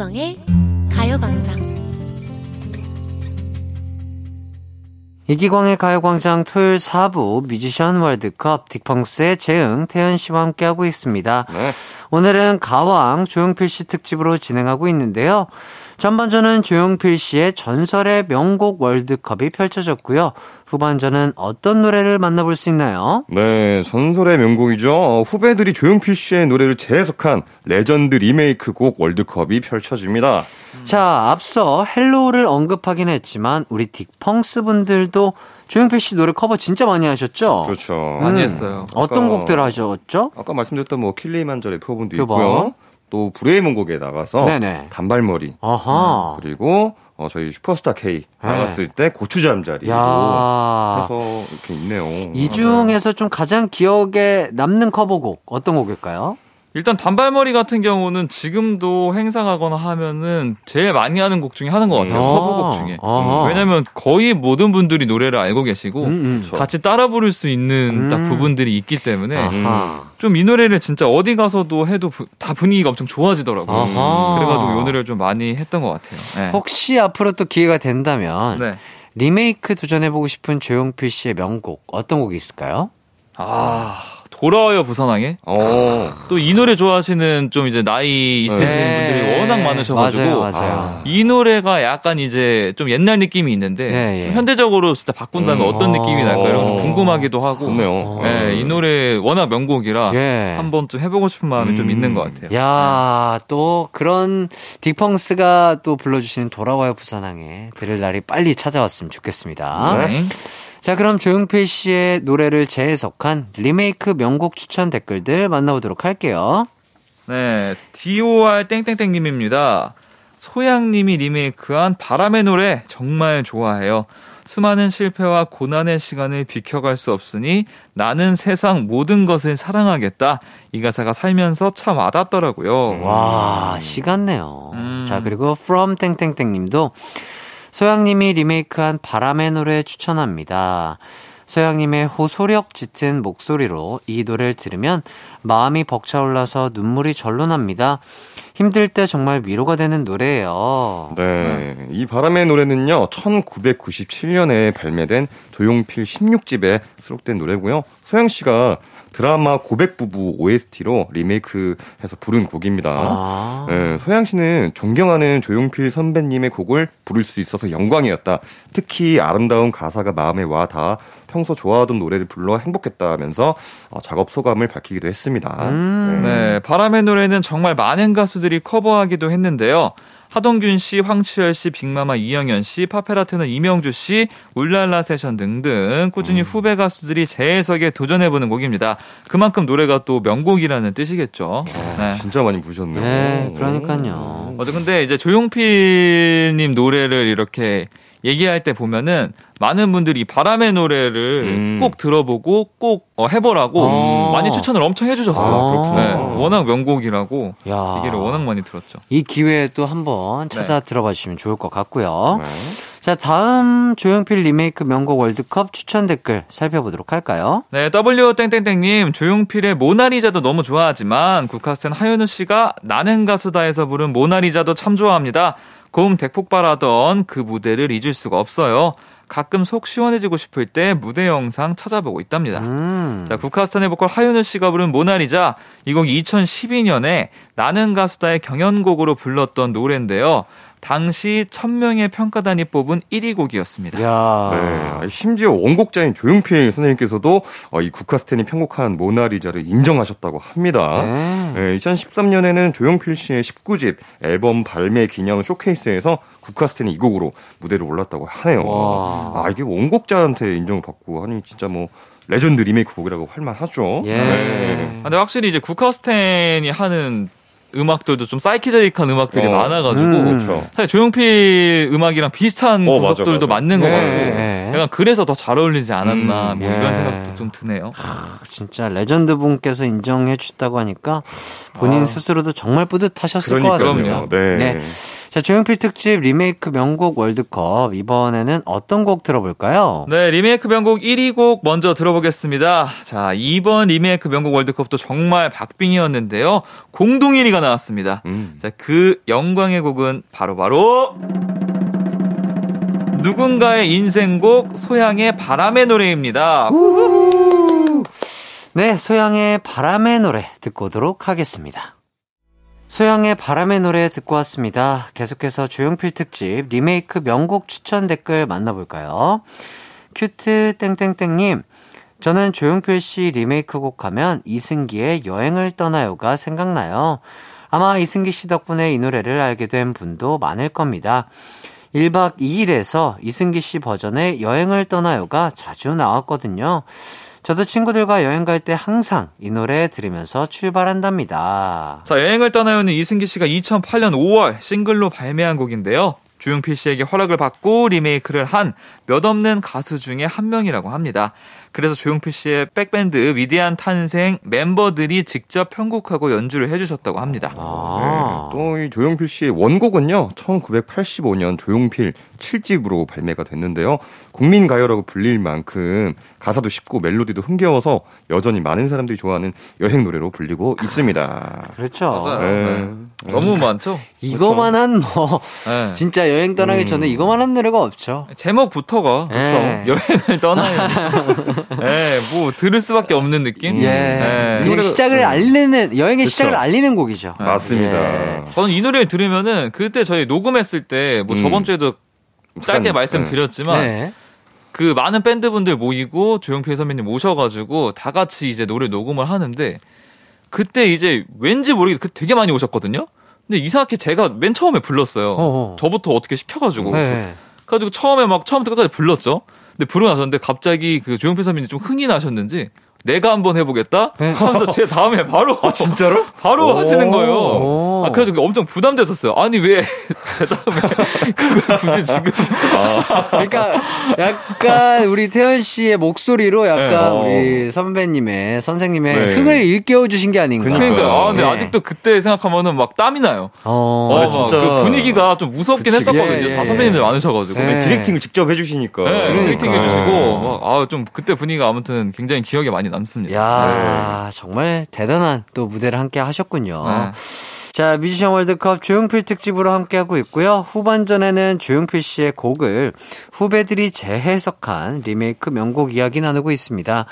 이기광의 가요광장 이기광의 가요광장 토요일 4부 뮤지션 월드컵 딕펑스의 재흥, 태현 씨와 함께하고 있습니다. 네. 오늘은 가왕 조용필 씨 특집으로 진행하고 있는데요. 전반전은 조용필 씨의 전설의 명곡 월드컵이 펼쳐졌고요. 후반전은 어떤 노래를 만나볼 수 있나요? 네, 전설의 명곡이죠. 어, 후배들이 조용필 씨의 노래를 재해석한 레전드 리메이크 곡 월드컵이 펼쳐집니다. 자, 앞서 Hello를 언급하긴 했지만 우리 딕펑스 분들도 조용필 씨 노래 커버 진짜 많이 하셨죠? 그렇죠. 많이 음, 했어요. 어떤 아까- 곡들 하셨죠? 아까 말씀드렸던 뭐 킬리만자로의 표범도 표범. 있고요. 또 불후의 명 곡에 나가서 네네. 단발머리 아하. 그리고 어, 저희 슈퍼스타 K 나갔을 때 고추잠자리 야. 해서 이렇게 있네요. 이 중에서 좀 가장 기억에 남는 커버곡 어떤 곡일까요? 일단 단발머리 같은 경우는 지금도 행사 가거나 하면은 제일 많이 하는 곡 중에 하는 것 같아요. 음. 커버곡 중에. 아하. 왜냐면 거의 모든 분들이 노래를 알고 계시고 음, 음. 같이 따라 부를 수 있는 딱 음. 부분들이 있기 때문에 아하. 좀이 노래를 진짜 어디 가서도 해도 부- 다 분위기가 엄청 좋아지더라고요. 아하. 그래가지고 이 노래를 좀 많이 했던 것 같아요. 네. 혹시 앞으로 또 기회가 된다면 네. 리메이크 도전해보고 싶은 조용필 씨의 명곡 어떤 곡이 있을까요? 아 돌아와요 부산항에 어, 또이 노래 좋아하시는 좀 이제 나이 있으신 네. 분들이 워낙 많으셔가지고 맞아요, 맞아요. 이 노래가 약간 이제 좀 옛날 느낌이 있는데 예, 예. 좀 현대적으로 진짜 바꾼다면 음. 어떤 느낌이 날까요? 이런 어. 궁금하기도 하고 좋네요. 예, 이 노래 워낙 명곡이라 예. 한 번쯤 해보고 싶은 마음이 좀 음. 있는 것 같아요. 야, 또 그런 딕펑스가 또 불러주시는 돌아와요 부산항에 들을 날이 빨리 찾아왔으면 좋겠습니다. 네. 자, 그럼 조용필 씨의 노래를 재해석한 리메이크 명곡 추천 댓글들 만나보도록 할게요. 네, DOR 땡땡땡님입니다. 소양님이 리메이크한 바람의 노래 정말 좋아해요. 수많은 실패와 고난의 시간을 비켜갈 수 없으니 나는 세상 모든 것을 사랑하겠다. 이 가사가 살면서 참 와닿더라고요. 와, 시간네요. 음. 자, 그리고 from 땡땡땡 님도 소양님이 리메이크한 바람의 노래 추천합니다. 소양님의 호소력 짙은 목소리로 이 노래를 들으면 마음이 벅차올라서 눈물이 절로 납니다. 힘들 때 정말 위로가 되는 노래예요. 네. 이 바람의 노래는요, 1997년에 발매된 조용필 16집에 수록된 노래고요. 소영 씨가 드라마 고백 부부 OST로 리메이크해서 부른 곡입니다. 아. 네, 소양 씨는 존경하는 조용필 선배님의 곡을 부를 수 있어서 영광이었다. 특히 아름다운 가사가 마음에 와 닿아 평소 좋아하던 노래를 불러 행복했다면서 어, 작업 소감을 밝히기도 했습니다. 음. 네, 바람의 노래는 정말 많은 가수들이 커버하기도 했는데요. 하동균 씨, 황치열 씨, 빅마마 이영현 씨, 파페라트는 이명주 씨, 울랄라 세션 등등 꾸준히 후배 가수들이 재해석에 도전해보는 곡입니다. 그만큼 노래가 또 명곡이라는 뜻이겠죠. 네. 진짜 많이 부르셨네요. 네, 그러니까요. 맞아. 근데 이제 조용필님 노래를 이렇게 얘기할 때 보면은 많은 분들이 바람의 노래를 음. 꼭 들어보고 꼭 어, 해보라고 어. 많이 추천을 엄청 해주셨어요. 아. 네, 워낙 명곡이라고 야. 얘기를 워낙 많이 들었죠. 이 기회에 또 한번 네. 찾아 들어봐 주시면 좋을 것 같고요. 네. 자, 다음 조용필 리메이크 명곡 월드컵 추천 댓글 살펴보도록 할까요? 네, W 땡땡땡님 조용필의 모나리자도 너무 좋아하지만 국카스텐 하현우 씨가 나는 가수다에서 부른 모나리자도 참 좋아합니다. 고음 대폭발하던 그 무대를 잊을 수가 없어요. 가끔 속 시원해지고 싶을 때 무대 영상 찾아보고 있답니다. 음. 자, 국카스탄의 보컬 하윤우 씨가 부른 모나리자 이 곡이 2012년에 나는 가수다의 경연곡으로 불렀던 노래인데요. 당시 1000명의 평가단이 뽑은 1위 곡이었습니다. 야. 네, 심지어 원곡자인 조용필 선생님께서도 어, 이 국카스텐이 편곡한 모나리자를 인정하셨다고 합니다. 네. 네, 2013년에는 조용필 씨의 19집 앨범 발매 기념 쇼케이스에서 국카스텐이 이 곡으로 무대를 올랐다고 하네요. 와. 아 이게 원곡자한테 인정을 받고 하니 진짜 뭐 레전드 리메이크 곡이라고 할 만하죠. 예. 네. 아, 근데 확실히 이제 국카스텐이 하는 음악들도 좀 사이키델릭한 음악들이 어, 많아가지고 음. 그렇죠. 사실 조용필 음악이랑 비슷한 어, 구석들도 맞아. 맞는 것 네, 같고 네. 약간 그래서 더 잘 어울리지 않았나 음, 뭐 예. 이런 생각도 좀 드네요. 진짜 레전드 분께서 인정해 주셨다고 하니까 본인 스스로도 정말 뿌듯하셨을 것 같습니다. 그러니까요. 네. 네. 자, 조용필 특집 리메이크 명곡 월드컵 이번에는 어떤 곡 들어볼까요? 네, 리메이크 명곡 1위 곡 먼저 들어보겠습니다. 자, 이번 리메이크 명곡 월드컵도 정말 박빙이었는데요. 공동 1위가 나왔습니다. 음. 자, 그 영광의 곡은 바로바로 누군가의 인생곡 소양의 바람의 노래입니다. 네, 소향의 바람의 노래 듣고 오도록 하겠습니다. 소향의 바람의 노래 듣고 왔습니다. 계속해서 조용필 특집 리메이크 명곡 추천 댓글 만나볼까요? 큐트 땡땡땡님, 저는 조용필 씨 리메이크 곡 하면 이승기의 여행을 떠나요가 생각나요. 아마 이승기 씨 덕분에 이 노래를 알게 된 분도 많을 겁니다. 1박 2일에서 이승기 씨 버전의 여행을 떠나요가 자주 나왔거든요. 저도 친구들과 여행 갈 때 항상 이 노래 들으면서 출발한답니다. 자, 여행을 떠나요는 이승기 씨가 2008년 5월 싱글로 발매한 곡인데요. 주용필 씨에게 허락을 받고 리메이크를 한 몇 없는 가수 중에 한 명이라고 합니다. 그래서 조용필 씨의 백밴드 위대한 탄생 멤버들이 직접 편곡하고 연주를 해주셨다고 합니다. 아, 또이 조용필 씨의 원곡은요, 1985년 조용필 7집으로 발매가 됐는데요. 국민 가요라고 불릴 만큼 가사도 쉽고 멜로디도 흥겨워서 여전히 많은 사람들이 좋아하는 여행 노래로 불리고 있습니다. 그렇죠. 맞아요. 네. 네. 너무 많죠? 이거만한 뭐 네. 진짜 여행 떠나기 음. 전에 이거만한 노래가 없죠. 제목부터가 네. 여행을 떠나요. 네, 뭐 들을 수밖에 없는 느낌. 예. 네. 그냥 시작을 알리는 여행의 그쵸. 시작을 알리는 곡이죠. 맞습니다. 예. 저는 이 노래를 들으면은 그때 저희 녹음했을 때뭐 음. 저번 주에도 짧게 한- 말씀드렸지만 네. 그 많은 밴드분들 모이고 조용필 선배님 모셔가지고 다 같이 이제 노래 녹음을 하는데 그때 이제 왠지 모르게 그 되게 많이 오셨거든요. 근데 이상하게 제가 맨 처음에 불렀어요. 어어. 저부터 어떻게 시켜가지고. 네. 그래가지고 처음에 막 처음부터 끝까지 불렀죠. 근데 부르고 나섰는데 갑자기 그 조용필 선배님 좀 흥이 나셨는지 내가 한번 해보겠다 네. 하면서 제 다음에 바로 아, 진짜로? 바로 오. 하시는 거예요. 오. 아, 그래서 엄청 부담됐었어요. 아니 왜 제 다음에 그걸 굳이 지금 그러니까 약간 우리 태연 씨의 목소리로 약간 네. 어. 우리 선배님의 선생님의 네. 흥을 일깨워 주신 게 아닌가. 그러니까 아 근데 예. 아직도 그때 생각하면은 막 땀이 나요. 어. 어, 아, 막 진짜. 그 분위기가 좀 무섭긴 그치, 했었거든요. 예, 예, 다 예. 선배님들 많으셔가지고. 네. 디렉팅을 직접 해주시니까. 네, 그러니까. 디렉팅 해주시고, 아, 좀 그때 분위기가 아무튼 굉장히 기억에 많이 남습니다. 야 정말 대단한 또 무대를 함께 하셨군요. 네. 자, 뮤지션 월드컵 조용필 특집으로 함께하고 있고요. 후반전에는 조용필 씨의 곡을 후배들이 재해석한 리메이크 명곡 이야기 나누고 있습니다.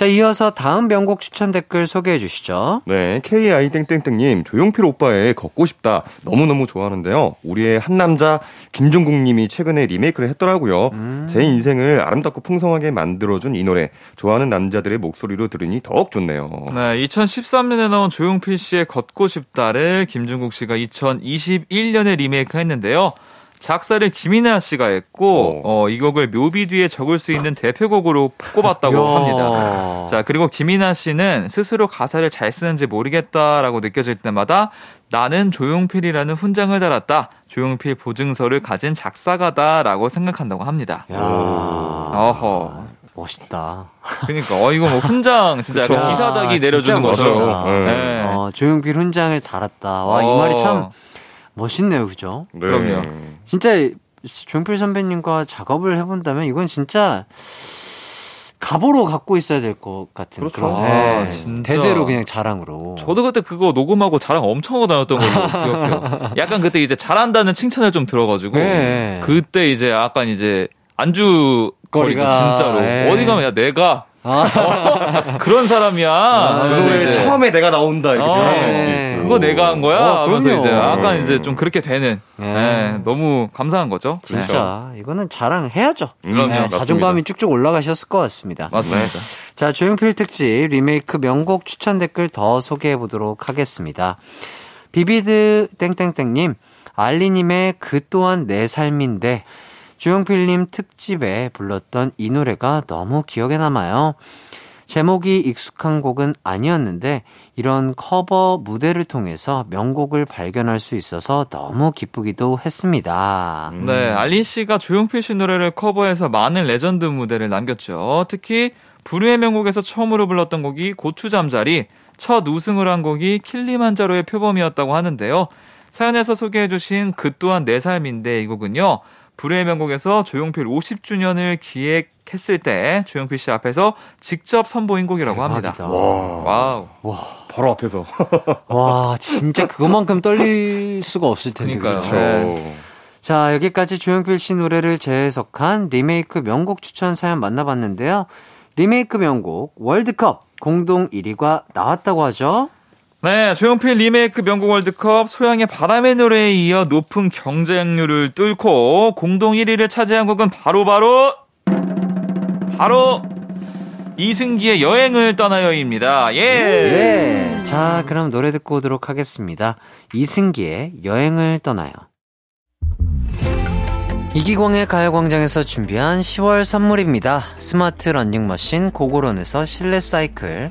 자, 이어서 다음 명곡 추천 댓글 소개해 주시죠. 네, KI땡땡땡님, 조용필 오빠의 걷고 싶다. 너무너무 좋아하는데요. 우리의 한 남자, 김종국님이 최근에 리메이크를 했더라고요. 제 인생을 아름답고 풍성하게 만들어준 이 노래. 좋아하는 남자들의 목소리로 들으니 더욱 좋네요. 네, 2013년에 나온 조용필 씨의 걷고 싶다를 김종국 씨가 2021년에 리메이크 했는데요. 작사를 김이나 씨가 했고, 어, 이 곡을 묘비 뒤에 적을 수 있는 대표곡으로 꼽았다고. 합니다. 자, 그리고 김이나 씨는 스스로 가사를 잘 쓰는지 모르겠다라고 느껴질 때마다 나는 조용필이라는 훈장을 달았다. 조용필 보증서를 가진 작사가다라고 생각한다고 합니다. 야 어허. 멋있다. 그러니까 어 이거 뭐 훈장 진짜 그쵸. 약간 기사작이 아, 내려주는 거죠. 멋있다. 네. 어, 조용필 훈장을 달았다. 와, 이 어. 말이 참 멋있네요. 그죠? 네. 그럼요. 진짜 조용필 선배님과 작업을 해본다면 이건 진짜 갑오로 갖고 있어야 될 것 같은 그렇죠. 그런 아, 네, 진짜. 대대로 그냥 자랑으로. 저도 그때 그거 녹음하고 자랑 엄청 하고 다녔던 걸로 기억해요. 약간 그때 이제 잘한다는 칭찬을 좀 들어가지고 네. 그때 이제 약간 이제 안주 거리가 거리가, 진짜로 네. 어디 가면 야 내가 아, 그런 사람이야. 그 그래서 노래 이제 처음에 내가 나온다. 이렇게 어, 자랑할 수 네. 그거 내가 한 거야. 어, 하면서 그럼요. 이제 약간 이제 좀 그렇게 되는. 네. 네, 너무 감사한 거죠. 네. 진짜 이거는 자랑해야죠. 네. 자존감이 쭉쭉 올라가셨을 것 같습니다. 맞습니다. 자, 조용필 특집 리메이크 명곡 추천 댓글 더 소개해 보도록 하겠습니다. 비비드 땡땡땡님, 알리님의 그 또한 내 삶인데 조용필님 특집에 불렀던 이 노래가 너무 기억에 남아요. 제목이 익숙한 곡은 아니었는데 이런 커버 무대를 통해서 명곡을 발견할 수 있어서 너무 기쁘기도 했습니다. 네, 알리 씨가 조용필 씨 노래를 커버해서 많은 레전드 무대를 남겼죠. 특히 불후의 명곡에서 처음으로 불렀던 곡이 고추잠자리, 첫 우승을 한 곡이 킬리만자로의 표범이었다고 하는데요. 사연에서 소개해주신 그 또한 내 삶인데 이 곡은요. 불후의 명곡에서 조용필 50주년을 기획했을 때 조용필 씨 앞에서 직접 선보인 곡이라고 합니다. 대박이다. 와, 와우. 바로 앞에서. 와, 진짜 그것만큼 떨릴 수가 없을 텐데. 그러니까요. 그렇죠? 네. 자, 여기까지 조용필 씨 노래를 재해석한 리메이크 명곡 추천 사연 만나봤는데요. 리메이크 명곡 월드컵 공동 1위가 나왔다고 하죠? 네, 조용필 리메이크 명곡 월드컵 소양의 바람의 노래에 이어 높은 경쟁률을 뚫고 공동 1위를 차지한 곡은 바로 바로 바로 이승기의 여행을 떠나요입니다. 예. 예. 자, 그럼 노래 듣고 오도록 하겠습니다. 이승기의 여행을 떠나요. 이기광의 가요광장에서 준비한 10월 선물입니다. 스마트 러닝머신 고고런에서 실내 사이클,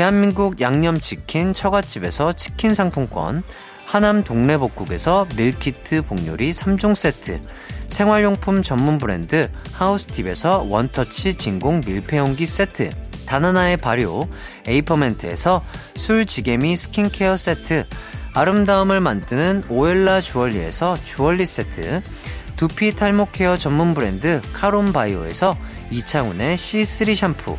대한민국 양념치킨 처갓집에서 치킨 상품권, 하남 동래복국에서 밀키트 복요리 3종 세트, 생활용품 전문 브랜드 하우스팁에서 원터치 진공 밀폐용기 세트, 다나나의 발효 에이퍼멘트에서 술지게미 스킨케어 세트, 아름다움을 만드는 오엘라 주얼리에서 주얼리 세트, 두피 탈모 케어 전문 브랜드 카론바이오에서 이창훈의 C3 샴푸,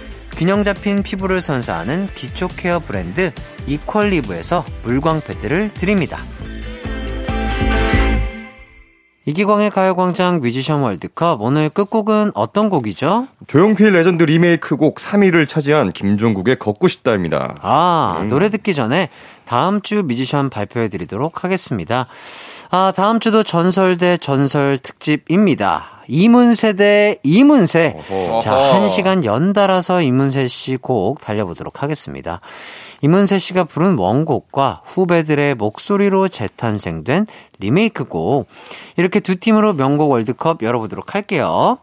균형 잡힌 피부를 선사하는 기초 케어 브랜드 이퀄리브에서 물광 패드를 드립니다. 이기광의 가요광장 뮤지션 월드컵 오늘 끝곡은 어떤 곡이죠? 조용필 레전드 리메이크 곡 3위를 차지한 김종국의 걷고 싶다입니다. 아, 음. 노래 듣기 전에 다음 주 뮤지션 발표해 드리도록 하겠습니다. 아, 다음 주도 전설 대 전설 특집입니다. 이문세 대 이문세. 어허. 자, 한 시간 연달아서 이문세 씨 곡 달려보도록 하겠습니다. 이문세 씨가 부른 원곡과 후배들의 목소리로 재탄생된 리메이크 곡. 이렇게 두 팀으로 명곡 월드컵 열어보도록 할게요.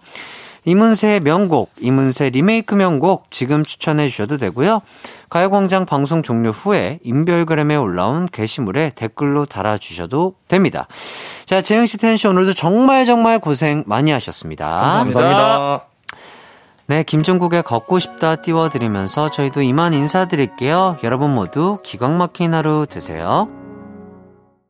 이문세의 명곡, 이문세 리메이크 명곡 지금 추천해 주셔도 되고요. 가요광장 방송 종료 후에 인별그램에 올라온 게시물에 댓글로 달아주셔도 됩니다. 자, 재영씨, 텐씨 오늘도 정말 정말 고생 많이 하셨습니다. 감사합니다. 네, 김종국의 걷고 싶다 띄워드리면서 저희도 이만 인사드릴게요. 여러분 모두 기광 막힌 하루 되세요.